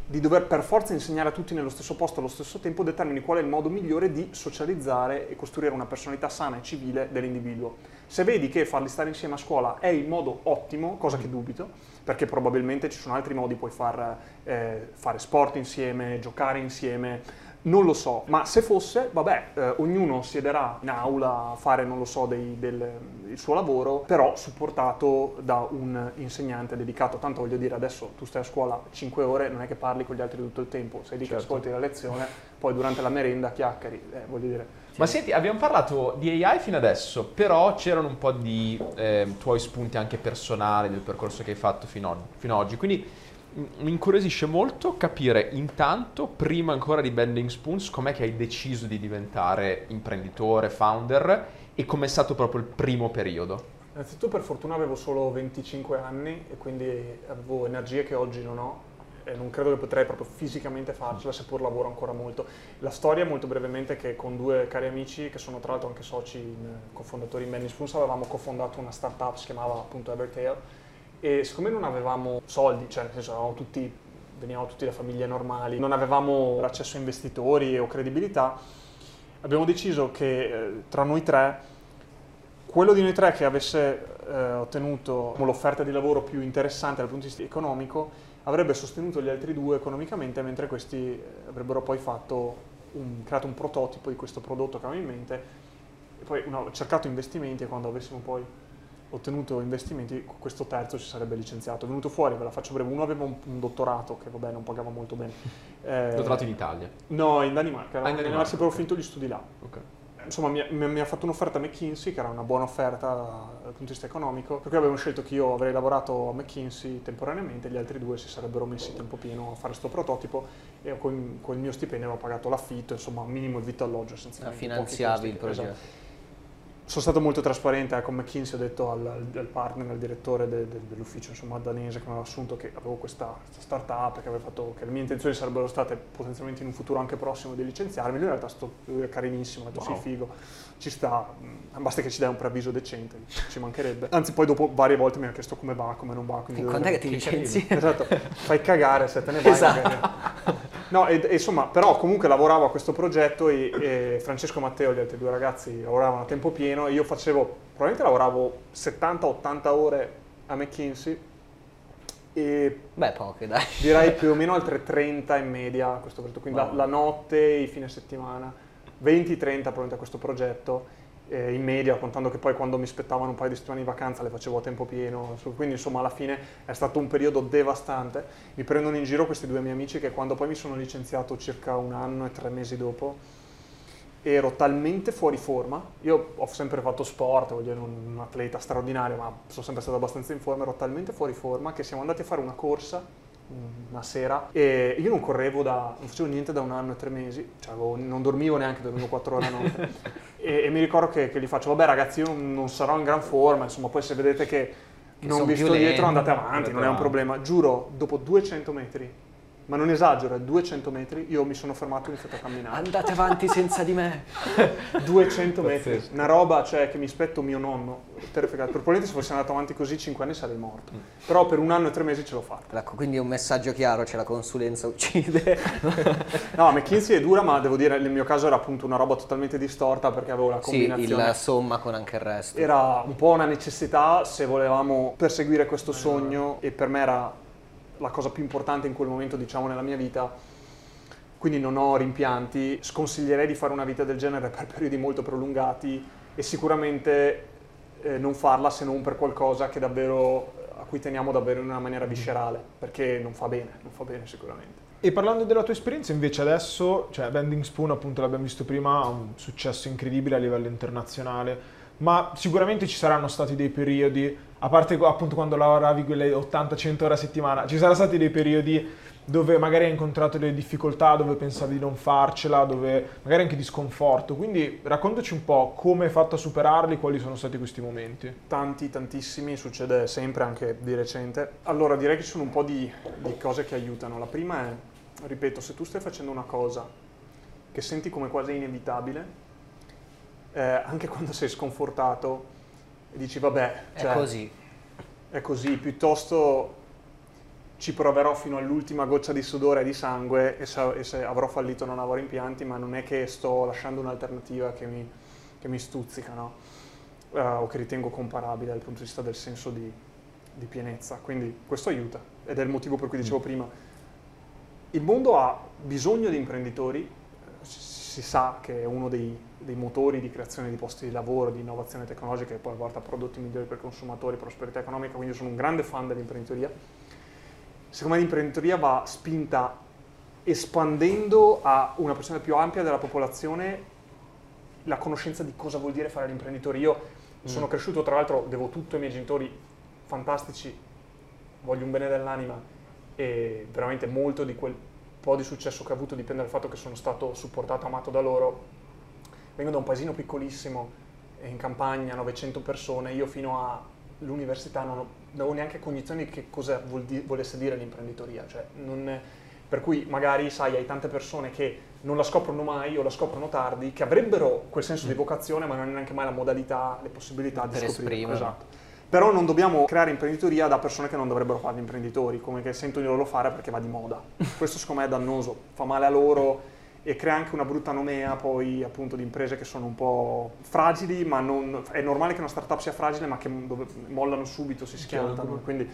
di dover per forza insegnare a tutti nello stesso posto allo stesso tempo, determini qual è il modo migliore di socializzare e costruire una personalità sana e civile dell'individuo. Se vedi che farli stare insieme a scuola è il modo ottimo, cosa che dubito, perché probabilmente ci sono altri modi, puoi far, eh, fare sport insieme, giocare insieme, non lo so, ma se fosse, vabbè, eh, ognuno siederà in aula a fare, non lo so, dei- del- il suo lavoro, però supportato da un insegnante dedicato. Tanto voglio dire, adesso tu stai a scuola 5 ore, non è che parli con gli altri tutto il tempo, sei lì che Certo. ascolti la lezione, poi durante la merenda chiacchieri, eh, voglio dire. Ma senti, abbiamo parlato di AI fino adesso, però c'erano un po' di ehm, tuoi spunti anche personali del percorso che hai fatto fino, ad- fino ad oggi. Quindi mi incuriosisce molto capire intanto, prima ancora di Bending Spoons, com'è che hai deciso di diventare imprenditore, founder e com'è stato proprio il primo periodo. Innanzitutto per fortuna avevo solo 25 anni e quindi avevo energie che oggi non ho e non credo che potrei proprio fisicamente farcela seppur lavoro ancora molto. La storia molto brevemente è che con due cari amici che sono tra l'altro anche soci, in, cofondatori in Benny Spoons, avevamo cofondato una startup si chiamava appunto Evertail e siccome non avevamo soldi, cioè nel senso tutti, venivamo tutti da famiglie normali, non avevamo accesso a investitori o credibilità, abbiamo deciso che eh, tra noi tre quello di noi tre che avesse eh, ottenuto l'offerta di lavoro più interessante dal punto di vista economico avrebbe sostenuto gli altri due economicamente, mentre questi eh, avrebbero poi un- creato un prototipo di questo prodotto che avevamo in mente. E poi una- cercato investimenti e quando avessimo poi ottenuto investimenti questo terzo si sarebbe licenziato. È venuto fuori, ve la faccio breve, uno aveva un, un dottorato che vabbè non pagava molto bene. Eh, Dottorato in Italia. No, in Danimarca, Ah, in in Danimarca, avevo ok. finito gli studi là. Ok. Insomma, mi, mi- mi ha fatto un'offerta McKinsey, che era una buona offerta dal punto di vista economico, per cui abbiamo scelto che io avrei lavorato a McKinsey temporaneamente, gli altri due si sarebbero messi tempo pieno a fare questo prototipo e con, con il mio stipendio avevo pagato l'affitto, insomma, minimo il vitto alloggio. pochi Finanziavi il progetto. Esatto. Sono stato molto trasparente eh, con McKinsey, ho detto al, al- partner, al direttore de- de- dell'ufficio insomma, danese che mi aveva assunto che avevo questa, questa startup, che, fatto, che le mie intenzioni sarebbero state potenzialmente in un futuro anche prossimo di licenziarmi. Lui in realtà è stato carinissimo, ha detto Wow. sì figo, ci sta, mm, basta che ci dai un preavviso decente, ci mancherebbe. Anzi poi dopo varie volte mi ha chiesto come va, come non va. Quindi Quando è che ti licenzi? Esatto, fai cagare se te ne vai. Esatto. magari. No, e, e insomma, però comunque lavoravo a questo progetto e, e Francesco e Matteo, gli altri due ragazzi, lavoravano a tempo pieno e io facevo, probabilmente lavoravo 70-80 ore a McKinsey e Beh, poche, dai. direi più o meno altre 30 in media questo progetto, quindi la, Wow. la notte, i fine settimana, 20-30 probabilmente a questo progetto, eh, in media, contando che poi quando mi spettavano un paio di settimane di vacanza le facevo a tempo pieno, quindi insomma alla fine è stato un periodo devastante. Mi prendono in giro questi due miei amici che quando poi mi sono licenziato circa un anno e tre mesi dopo, ero talmente fuori forma, io ho sempre fatto sport, voglio dire, un, atleta straordinario, ma sono sempre stato abbastanza in forma, ero talmente fuori forma che siamo andati a fare una corsa una sera e io non correvo da, non facevo niente da un anno e tre mesi, cioè avevo- non dormivo neanche, dormivo quattro ore a notte e, e mi ricordo che, che gli faccio, vabbè ragazzi io non, sarò in gran forma, insomma poi se vedete che Che non vi sto dietro, andate avanti, non è un problema. Giuro, dopo 200 metri, ma non esagero, è 200 metri, io mi sono fermato e ho iniziato a camminare. Andate avanti senza di me. 200 metri, una roba cioè, che mi spetto mio nonno, terrificato. Probabilmente se fossi andato avanti così 5 anni sarei morto, però per un anno e tre mesi ce l'ho fatta. Ecco, quindi un messaggio chiaro, c'è la consulenza uccide. No, McKinsey è dura, ma devo dire, nel mio caso era appunto una roba totalmente distorta perché avevo la sì, combinazione. il somma con anche il resto. Era un po' una necessità se volevamo perseguire questo sogno e per me era la cosa più importante in quel momento, diciamo, nella mia vita. Quindi non ho rimpianti, sconsiglierei di fare una vita del genere per periodi molto prolungati e sicuramente eh, non farla se non per qualcosa che davvero, a cui teniamo davvero in una maniera viscerale, perché non fa bene, non fa bene sicuramente. E parlando della tua esperienza invece adesso, cioè Bending Spoon appunto l'abbiamo visto prima, ha un successo incredibile a livello internazionale, ma sicuramente ci saranno stati dei periodi, a parte appunto quando lavoravi quelle 80-100 ore a settimana, ci saranno stati dei periodi dove magari hai incontrato delle difficoltà, dove pensavi di non farcela, dove magari anche di sconforto, quindi raccontaci un po' come hai fatto a superarli, quali sono stati questi momenti. Tanti, tantissimi, succede sempre anche di recente. Allora direi che ci sono un po' di, di cose che aiutano. La prima è, ripeto, se tu stai facendo una cosa che senti come quasi inevitabile, eh, anche quando sei sconfortato, e dici vabbè, È cioè, così. è così, piuttosto ci proverò fino all'ultima goccia di sudore e di sangue e se, e se avrò fallito non avrò rimpianti, ma non è che sto lasciando un'alternativa che mi, che mi stuzzica, no? Eh, o che ritengo comparabile dal punto di vista del senso di, di pienezza. Quindi questo aiuta ed è il motivo per cui dicevo prima, il mondo ha bisogno di imprenditori, si sa che è uno dei, dei motori di creazione di posti di lavoro, di innovazione tecnologica e poi porta a prodotti migliori per i consumatori, prosperità economica, quindi sono un grande fan dell'imprenditoria. Secondo me l'imprenditoria va spinta espandendo a una persona più ampia della popolazione la conoscenza di cosa vuol dire fare l'imprenditore. Io sono cresciuto, tra l'altro, devo tutto ai miei genitori fantastici, voglio un bene dell'anima e veramente molto di quel po' di successo che ho avuto dipende dal fatto che sono stato supportato, amato da loro. Vengo da un paesino piccolissimo, eh, in campagna, 900 persone, io fino all'università non, non avevo neanche cognizione di che cosa di- volesse dire l'imprenditoria. Cioè, non- per cui magari, sai, hai tante persone che non la scoprono mai o la scoprono tardi, che avrebbero quel senso di vocazione, ma non hanno neanche mai la modalità, le possibilità di Per scoprirlo. esprimerlo. Esatto. Però non dobbiamo creare imprenditoria da persone che non dovrebbero fare gli imprenditori, come che sentono di loro fare perché va di moda. Questo secondo me è dannoso, fa male a loro e crea anche una brutta nomea poi appunto di imprese che sono un po' fragili, ma non, è normale che una startup sia fragile ma che dove mollano subito, si schiantano. Quindi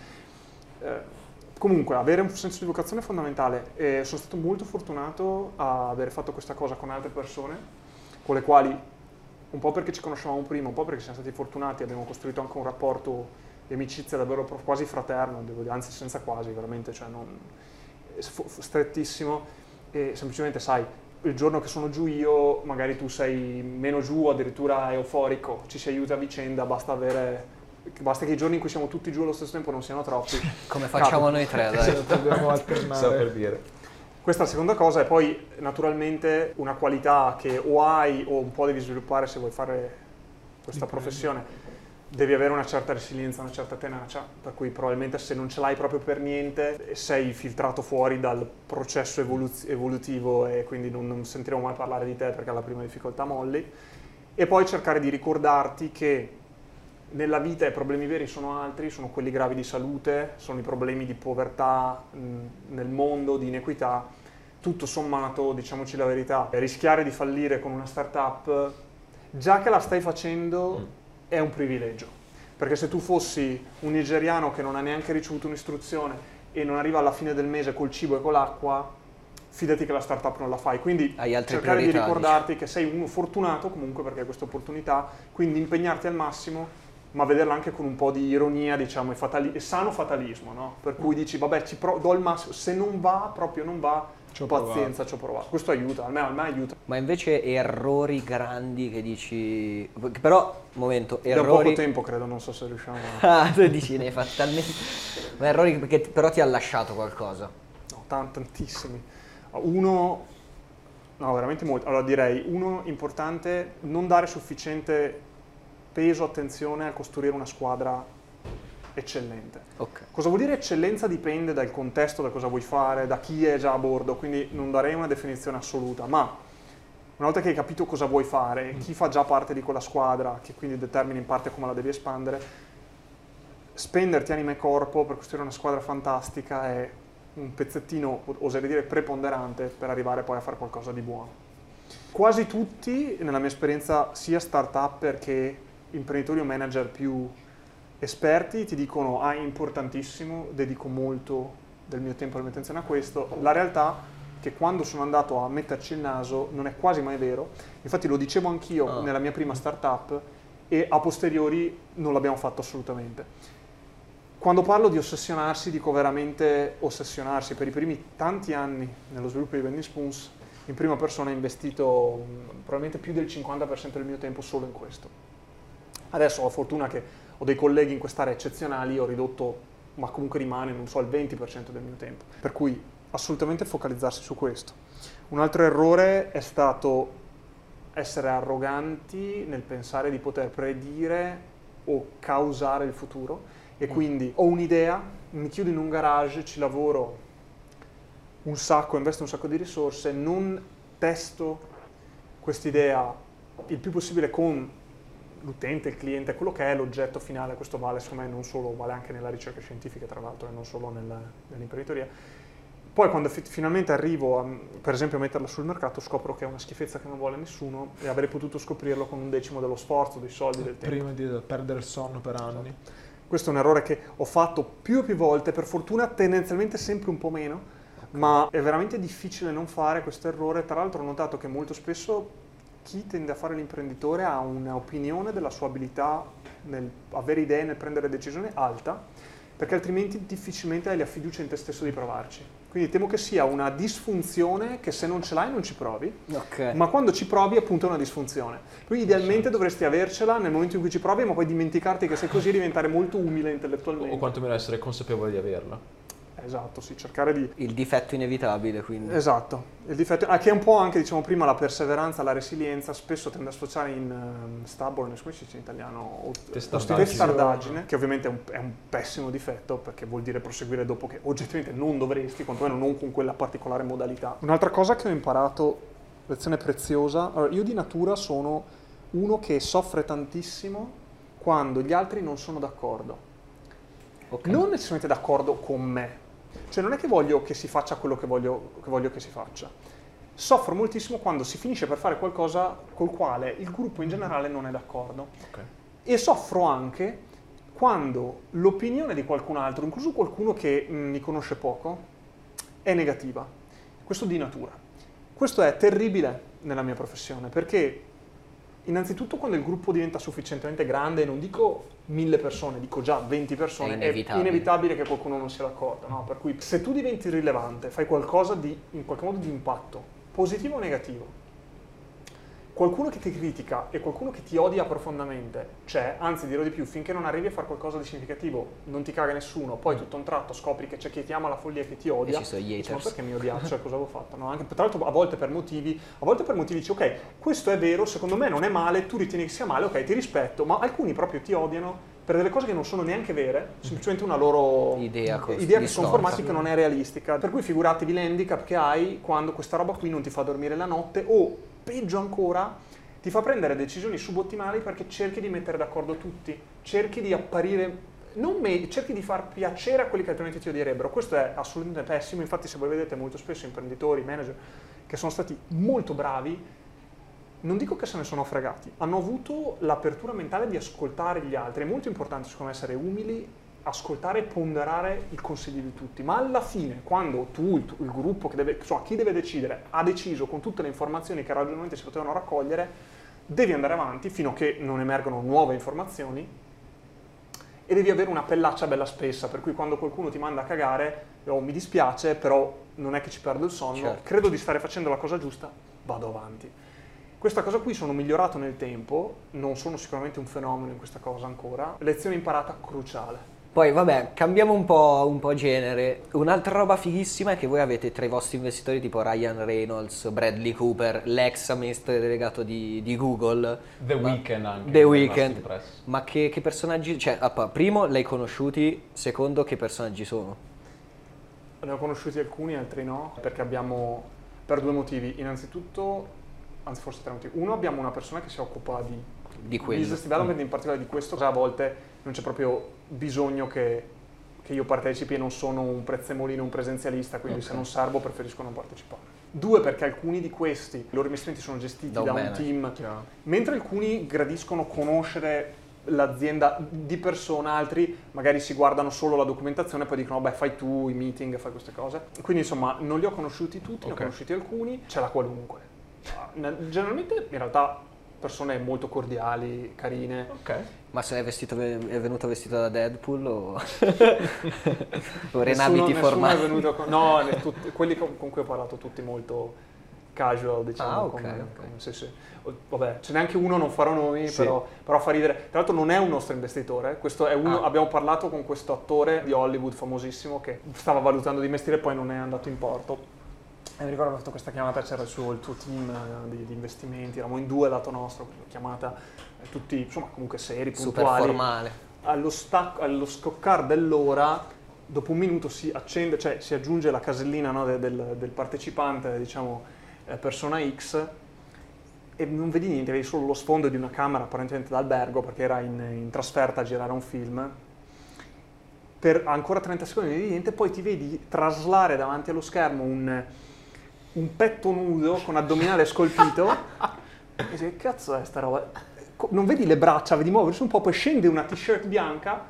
eh, comunque avere un senso di vocazione è fondamentale e sono stato molto fortunato a aver fatto questa cosa con altre persone con le quali un po' perché ci conoscevamo prima, un po' perché siamo stati fortunati, abbiamo costruito anche un rapporto di amicizia davvero quasi fraterno, devo dire, anzi senza quasi, veramente, cioè non, fu strettissimo e semplicemente sai, il giorno che sono giù io, magari tu sei meno giù, addirittura euforico, ci si aiuta a vicenda, basta avere... Basta che i giorni in cui siamo tutti giù allo stesso tempo non siano troppi. Come facciamo noi tre, dai. Dobbiamo Stavo per alternare. dire. Questa è la seconda cosa e poi naturalmente una qualità che o hai o un po' devi sviluppare se vuoi fare questa professione. Devi avere una certa resilienza, una certa tenacia, per cui probabilmente se non ce l'hai proprio per niente sei filtrato fuori dal processo evolu- evolutivo e quindi non, non sentiremo mai parlare di te perché alla prima difficoltà molli. E poi cercare di ricordarti che nella vita i problemi veri sono altri, sono quelli gravi di salute, sono i problemi di povertà mh, nel mondo, di inequità. Tutto sommato, diciamoci la verità, rischiare di fallire con una startup, già che la stai facendo, è un privilegio. Perché se tu fossi un nigeriano che non ha neanche ricevuto un'istruzione e non arriva alla fine del mese col cibo e con l'acqua, fidati che la startup non la fai. Quindi cercare di ricordarti che sei uno fortunato comunque perché hai questa opportunità, quindi impegnarti al massimo, ma vederla anche con un po' di ironia, diciamo, e, fatali- e sano fatalismo, no? Per cui dici, vabbè, ci pro- do il massimo, se non va, proprio non va, Ci ho pazienza, ci ho provato. Questo aiuta, a me, a me aiuta. Ma invece errori grandi che dici... Però, momento, Da poco errori... tempo credo, non so se riusciamo a... Ah, tu dici ne hai fatti talmente... Ma errori che però ti ha lasciato qualcosa. No, tan- tantissimi. Uno, no, veramente molto. Allora direi, uno importante, non dare sufficiente peso, attenzione a costruire una squadra eccellente. Ok. Cosa vuol dire eccellenza dipende dal contesto, da cosa vuoi fare, da chi è già a bordo, quindi non darei una definizione assoluta, ma una volta che hai capito cosa vuoi fare, chi fa già parte di quella squadra, che quindi determina in parte come la devi espandere, spenderti anima e corpo per costruire una squadra fantastica è un pezzettino, oserei dire, preponderante per arrivare poi a fare qualcosa di buono. Quasi tutti, nella mia esperienza, sia start-up che imprenditori o manager più esperti, ti dicono ah, è importantissimo, dedico molto del mio tempo e della mia attenzione a questo. La realtà è che quando sono andato a metterci il naso non è quasi mai vero. Infatti lo dicevo anch'io Ah. nella mia prima startup e a posteriori non l'abbiamo fatto assolutamente. Quando parlo di ossessionarsi, dico veramente ossessionarsi. Per i primi tanti anni nello sviluppo di Vending Spoons, in prima persona ho investito mh, probabilmente più del 50% del mio tempo solo in questo. Adesso ho la fortuna che ho dei colleghi in quest'area eccezionali, ho ridotto, ma comunque rimane, non so, il 20% del mio tempo. Per cui assolutamente focalizzarsi su questo. Un altro errore è stato essere arroganti nel pensare di poter predire o causare il futuro e quindi ho un'idea, mi chiudo in un garage, ci lavoro un sacco, investo un sacco di risorse, non testo quest'idea il più possibile con l'utente, il cliente, quello che è l'oggetto finale, questo vale secondo me non solo, vale anche nella ricerca scientifica tra l'altro e non solo nel- nell'imprenditoria. Poi quando fi- finalmente arrivo a, per esempio a metterla sul mercato scopro che è una schifezza che non vuole nessuno e avrei potuto scoprirlo con un decimo dello sforzo, dei soldi, del tempo. Prima di perdere il sonno per anni. Questo è un errore che ho fatto più e più volte, per fortuna tendenzialmente sempre un po' meno, ma è veramente difficile non fare questo errore. Tra l'altro ho notato che molto spesso chi tende a fare l'imprenditore ha un'opinione della sua abilità nel avere idee, nel prendere decisioni alta, perché altrimenti difficilmente hai la fiducia in te stesso di provarci. Quindi temo che sia una disfunzione che se non ce l'hai non ci provi, Ok. ma quando ci provi appunto è una disfunzione. Quindi idealmente dovresti avercela nel momento in cui ci provi, ma poi dimenticarti che sei così e diventare molto umile intellettualmente. O quantomeno essere consapevole di averla. Esatto, sì, cercare di... Il difetto inevitabile, quindi. Esatto, il difetto, ah, che è un po' anche, diciamo prima, la perseveranza, la resilienza, spesso tende a sfociare in um, stubbornness, come si dice in italiano? O- Testardaggine. testardaggine, che ovviamente è un, è un pessimo difetto, perché vuol dire proseguire dopo che oggettivamente non dovresti, quantomeno non con quella particolare modalità. Un'altra cosa che ho imparato, lezione preziosa, allora, io di natura sono uno che soffre tantissimo quando gli altri non sono d'accordo. Ok. Non necessariamente d'accordo con me, cioè non è che voglio che si faccia quello che voglio che, voglio che si faccia. Soffro moltissimo quando si finisce per fare qualcosa col quale il gruppo in generale non è d'accordo. Ok. E soffro anche quando l'opinione di qualcun altro, incluso qualcuno che mh, mi conosce poco, è negativa. Questo di natura. Questo è terribile nella mia professione perché innanzitutto quando il gruppo diventa sufficientemente grande, non dico mille persone, dico già 20 persone, È è inevitabile. inevitabile che qualcuno non sia d'accordo. no? Per cui se tu diventi rilevante, fai qualcosa di in qualche modo di impatto, positivo o negativo, qualcuno che ti critica e qualcuno che ti odia profondamente c'è, anzi dirò di più, finché non arrivi a fare qualcosa di significativo, non ti caga nessuno, poi tutto a un tratto scopri che c'è chi ti ama la follia e che ti odia. E ci sono gli dici, ma haters. perché mi odiate? Cioè, cosa avevo fatto? No, anche, tra l'altro a volte per motivi, a volte per motivi dici, ok, questo è vero, secondo me non è male, tu ritieni che sia male, ok, ti rispetto, ma alcuni proprio ti odiano per delle cose che non sono neanche vere, semplicemente una loro Idea cos- idea che sono formati che non è realistica. Per cui figuratevi l'handicap che hai quando questa roba qui non ti fa dormire la notte o, peggio ancora, ti fa prendere decisioni subottimali perché cerchi di mettere d'accordo tutti, cerchi di apparire, non me- cerchi di far piacere a quelli che altrimenti ti odierebbero. Questo è assolutamente pessimo, infatti se voi vedete molto spesso imprenditori, manager che sono stati molto bravi, non dico che se ne sono fregati, hanno avuto l'apertura mentale di ascoltare gli altri. È molto importante secondo me essere umili, ascoltare e ponderare il consiglio di tutti, ma alla fine quando tu, il, il gruppo, che deve, insomma, chi deve decidere, ha deciso con tutte le informazioni che ragionalmente si potevano raccogliere, devi andare avanti fino a che non emergono nuove informazioni e devi avere una pellaccia bella spessa, per cui quando qualcuno ti manda a cagare, oh, mi dispiace, però non è che ci perdo il sonno, Certo. credo di stare facendo la cosa giusta, vado avanti. Questa cosa qui sono migliorato nel tempo, non sono sicuramente un fenomeno in questa cosa ancora. Lezione imparata cruciale. Poi vabbè, cambiamo un po', un po' genere. Un'altra roba fighissima è che voi avete tra i vostri investitori tipo Ryan Reynolds, Bradley Cooper, l'ex amministratore delegato di, di Google. The Ma- Weeknd anche. The Weeknd. Ma che, che personaggi... Cioè, appa, primo, li hai conosciuti, secondo, che personaggi sono? Ne ho conosciuti alcuni, altri no, perché abbiamo, per due motivi. Innanzitutto, anzi forse tre motivi. Uno, abbiamo una persona che si occupa di, Di quello. business development, in particolare di questo, a volte non c'è proprio bisogno che, che io partecipi e non sono un prezzemolino, un presenzialista, quindi se non servo preferisco non partecipare. Due, perché alcuni di questi, i loro investimenti sono gestiti Da da un un, manager, team, Chiaro. mentre alcuni gradiscono conoscere l'azienda di persona, altri magari si guardano solo la documentazione e poi dicono beh fai tu i meeting, fai queste cose. Quindi insomma non li ho conosciuti tutti, ne Ok. ho conosciuti alcuni, c'è la qualunque. Ah, Generalmente in realtà persone molto cordiali, carine. Ok. Ma se è, vestito, è venuto vestito da Deadpool o, o Nessuno, nessuno formali? venuto con... No, tutti- quelli con, con cui ho parlato tutti molto casual, diciamo. Ah, ok, come- ok. come- sì, sì. Vabbè, ce n'è anche uno, non farò nomi, Sì. però, però fa ridere. Tra l'altro non è un nostro investitore, questo è uno, Ah. abbiamo parlato con questo attore di Hollywood famosissimo che stava valutando di investire e poi non è andato in porto. E mi ricordo che ho fatto questa chiamata, c'era il suo, il suo team eh, di, di investimenti, eravamo in due lato nostro, chiamata eh, tutti, insomma, comunque seri, Super puntuali formale. allo, stac- allo scoccare dell'ora, dopo un minuto si accende, cioè si aggiunge la casellina no, de- del, del partecipante, diciamo eh, persona X, e non vedi niente, vedi solo lo sfondo di una camera apparentemente d'albergo perché era in, in trasferta a girare un film. Per ancora 30 secondi non vedi niente, poi ti vedi traslare davanti allo schermo un, un petto nudo con addominale scolpito e dici, che cazzo è sta roba? Non vedi le braccia, vedi muoversi un po', poi scende una t-shirt bianca,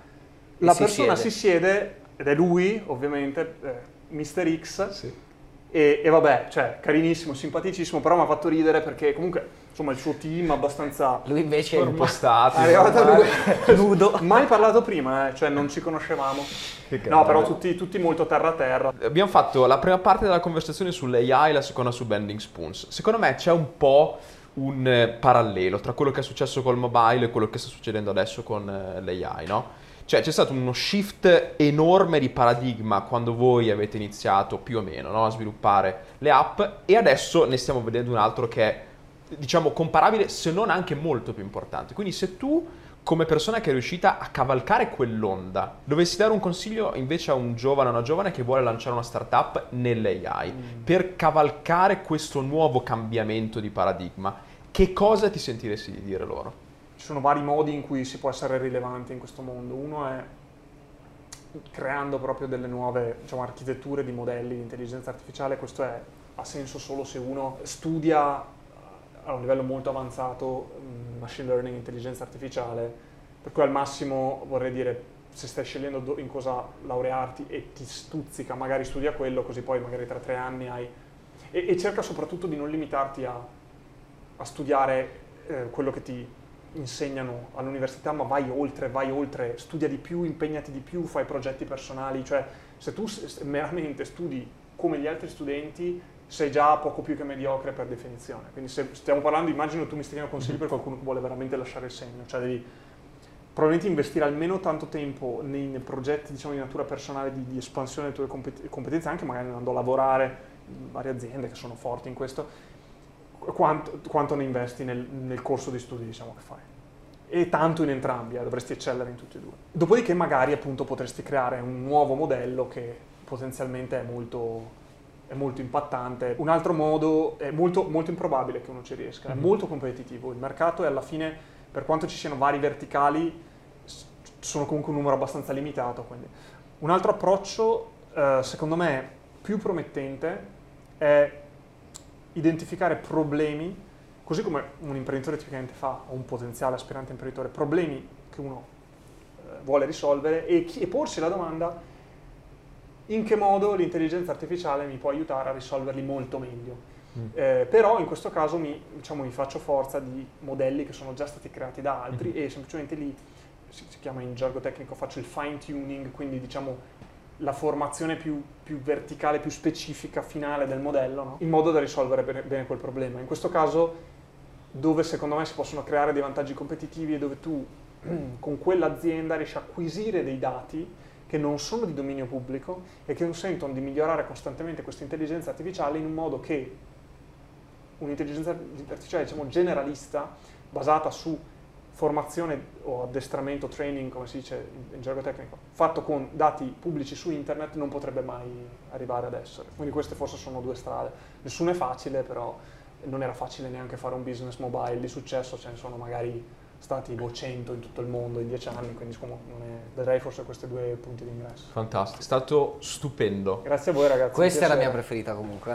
E la si persona siede. si siede, ed è lui, ovviamente, eh, Mr. X, Sì. e, e vabbè, cioè, carinissimo, simpaticissimo, però mi ha fatto ridere perché comunque, insomma, il suo team abbastanza... Lui invece è Un po' stati. È arrivato lui, nudo. mai parlato prima, eh, cioè non ci conoscevamo. No, però tutti, tutti molto terra a terra. Abbiamo fatto la prima parte della conversazione sull'AI e la seconda su Bending Spoons. Secondo me c'è un po' un eh, parallelo tra quello che è successo col mobile e quello che sta succedendo adesso con eh, l'AI, no? Cioè c'è stato uno shift enorme di paradigma quando voi avete iniziato più o meno no, a sviluppare le app e adesso ne stiamo vedendo un altro che è diciamo comparabile se non anche molto più importante. Quindi se tu come persona che è riuscita a cavalcare quell'onda, dovessi dare un consiglio invece a un giovane o una giovane che vuole lanciare una startup nell'AI per cavalcare questo nuovo cambiamento di paradigma, che cosa ti sentiresti di dire loro? Ci sono vari modi in cui si può essere rilevanti in questo mondo. Uno è creando proprio delle nuove diciamo, architetture di modelli di intelligenza artificiale. Questo è- ha senso solo se uno studia a un livello molto avanzato mh, machine learning, intelligenza artificiale, per cui al massimo vorrei dire se stai scegliendo do- in cosa laurearti e ti stuzzica, magari studia quello, così poi magari tra tre anni hai... E, e cerca soprattutto di non limitarti a, a studiare eh, quello che ti insegnano all'università, ma vai oltre, vai oltre, studia di più, impegnati di più, fai progetti personali, cioè se tu meramente studi come gli altri studenti sei già poco più che mediocre per definizione. Quindi se stiamo parlando, immagino tu mi stia dando consigli per qualcuno che vuole veramente lasciare il segno, cioè devi probabilmente investire almeno tanto tempo nei, nei progetti diciamo, di natura personale di, di espansione delle tue compet- competenze, anche magari andando a lavorare in varie aziende che sono forti in questo, quanto, quanto ne investi nel, nel corso di studi diciamo, che fai. E tanto in entrambi, eh, dovresti eccellere in tutti e due. Dopodiché magari appunto potresti creare un nuovo modello che potenzialmente è molto, è molto impattante. Un altro modo è molto, molto improbabile che uno ci riesca, è molto competitivo. Il mercato è alla fine, per quanto ci siano vari verticali, sono comunque un numero abbastanza limitato. Quindi. Un altro approccio, eh, secondo me, più promettente è identificare problemi, così come un imprenditore tipicamente fa, o un potenziale aspirante imprenditore, problemi che uno eh, vuole risolvere e, chi- e porsi la domanda in che modo l'intelligenza artificiale mi può aiutare a risolverli molto meglio. Eh, però in questo caso mi, diciamo, mi faccio forza di modelli che sono già stati creati da altri e semplicemente lì si, si chiama in gergo tecnico faccio il fine tuning, quindi diciamo la formazione più, più verticale, più specifica, finale del modello, no? in modo da risolvere bene, bene quel problema. In questo caso, dove secondo me si possono creare dei vantaggi competitivi e dove tu con quell'azienda riesce a acquisire dei dati che non sono di dominio pubblico e che consentono di migliorare costantemente questa intelligenza artificiale in un modo che un'intelligenza artificiale diciamo, generalista basata su formazione o addestramento, training, come si dice in, gergo tecnico, fatto con dati pubblici su internet non potrebbe mai arrivare ad essere. Quindi queste forse sono due strade. Nessuno è facile, però non era facile neanche fare un business mobile di successo, ce ne sono magari stati boh, 100 in tutto il mondo in 10 anni, quindi insomma, non è, vedrei forse questi due punti di ingresso. Fantastico, è stato stupendo. Grazie a voi ragazzi. Questa è la mia preferita comunque.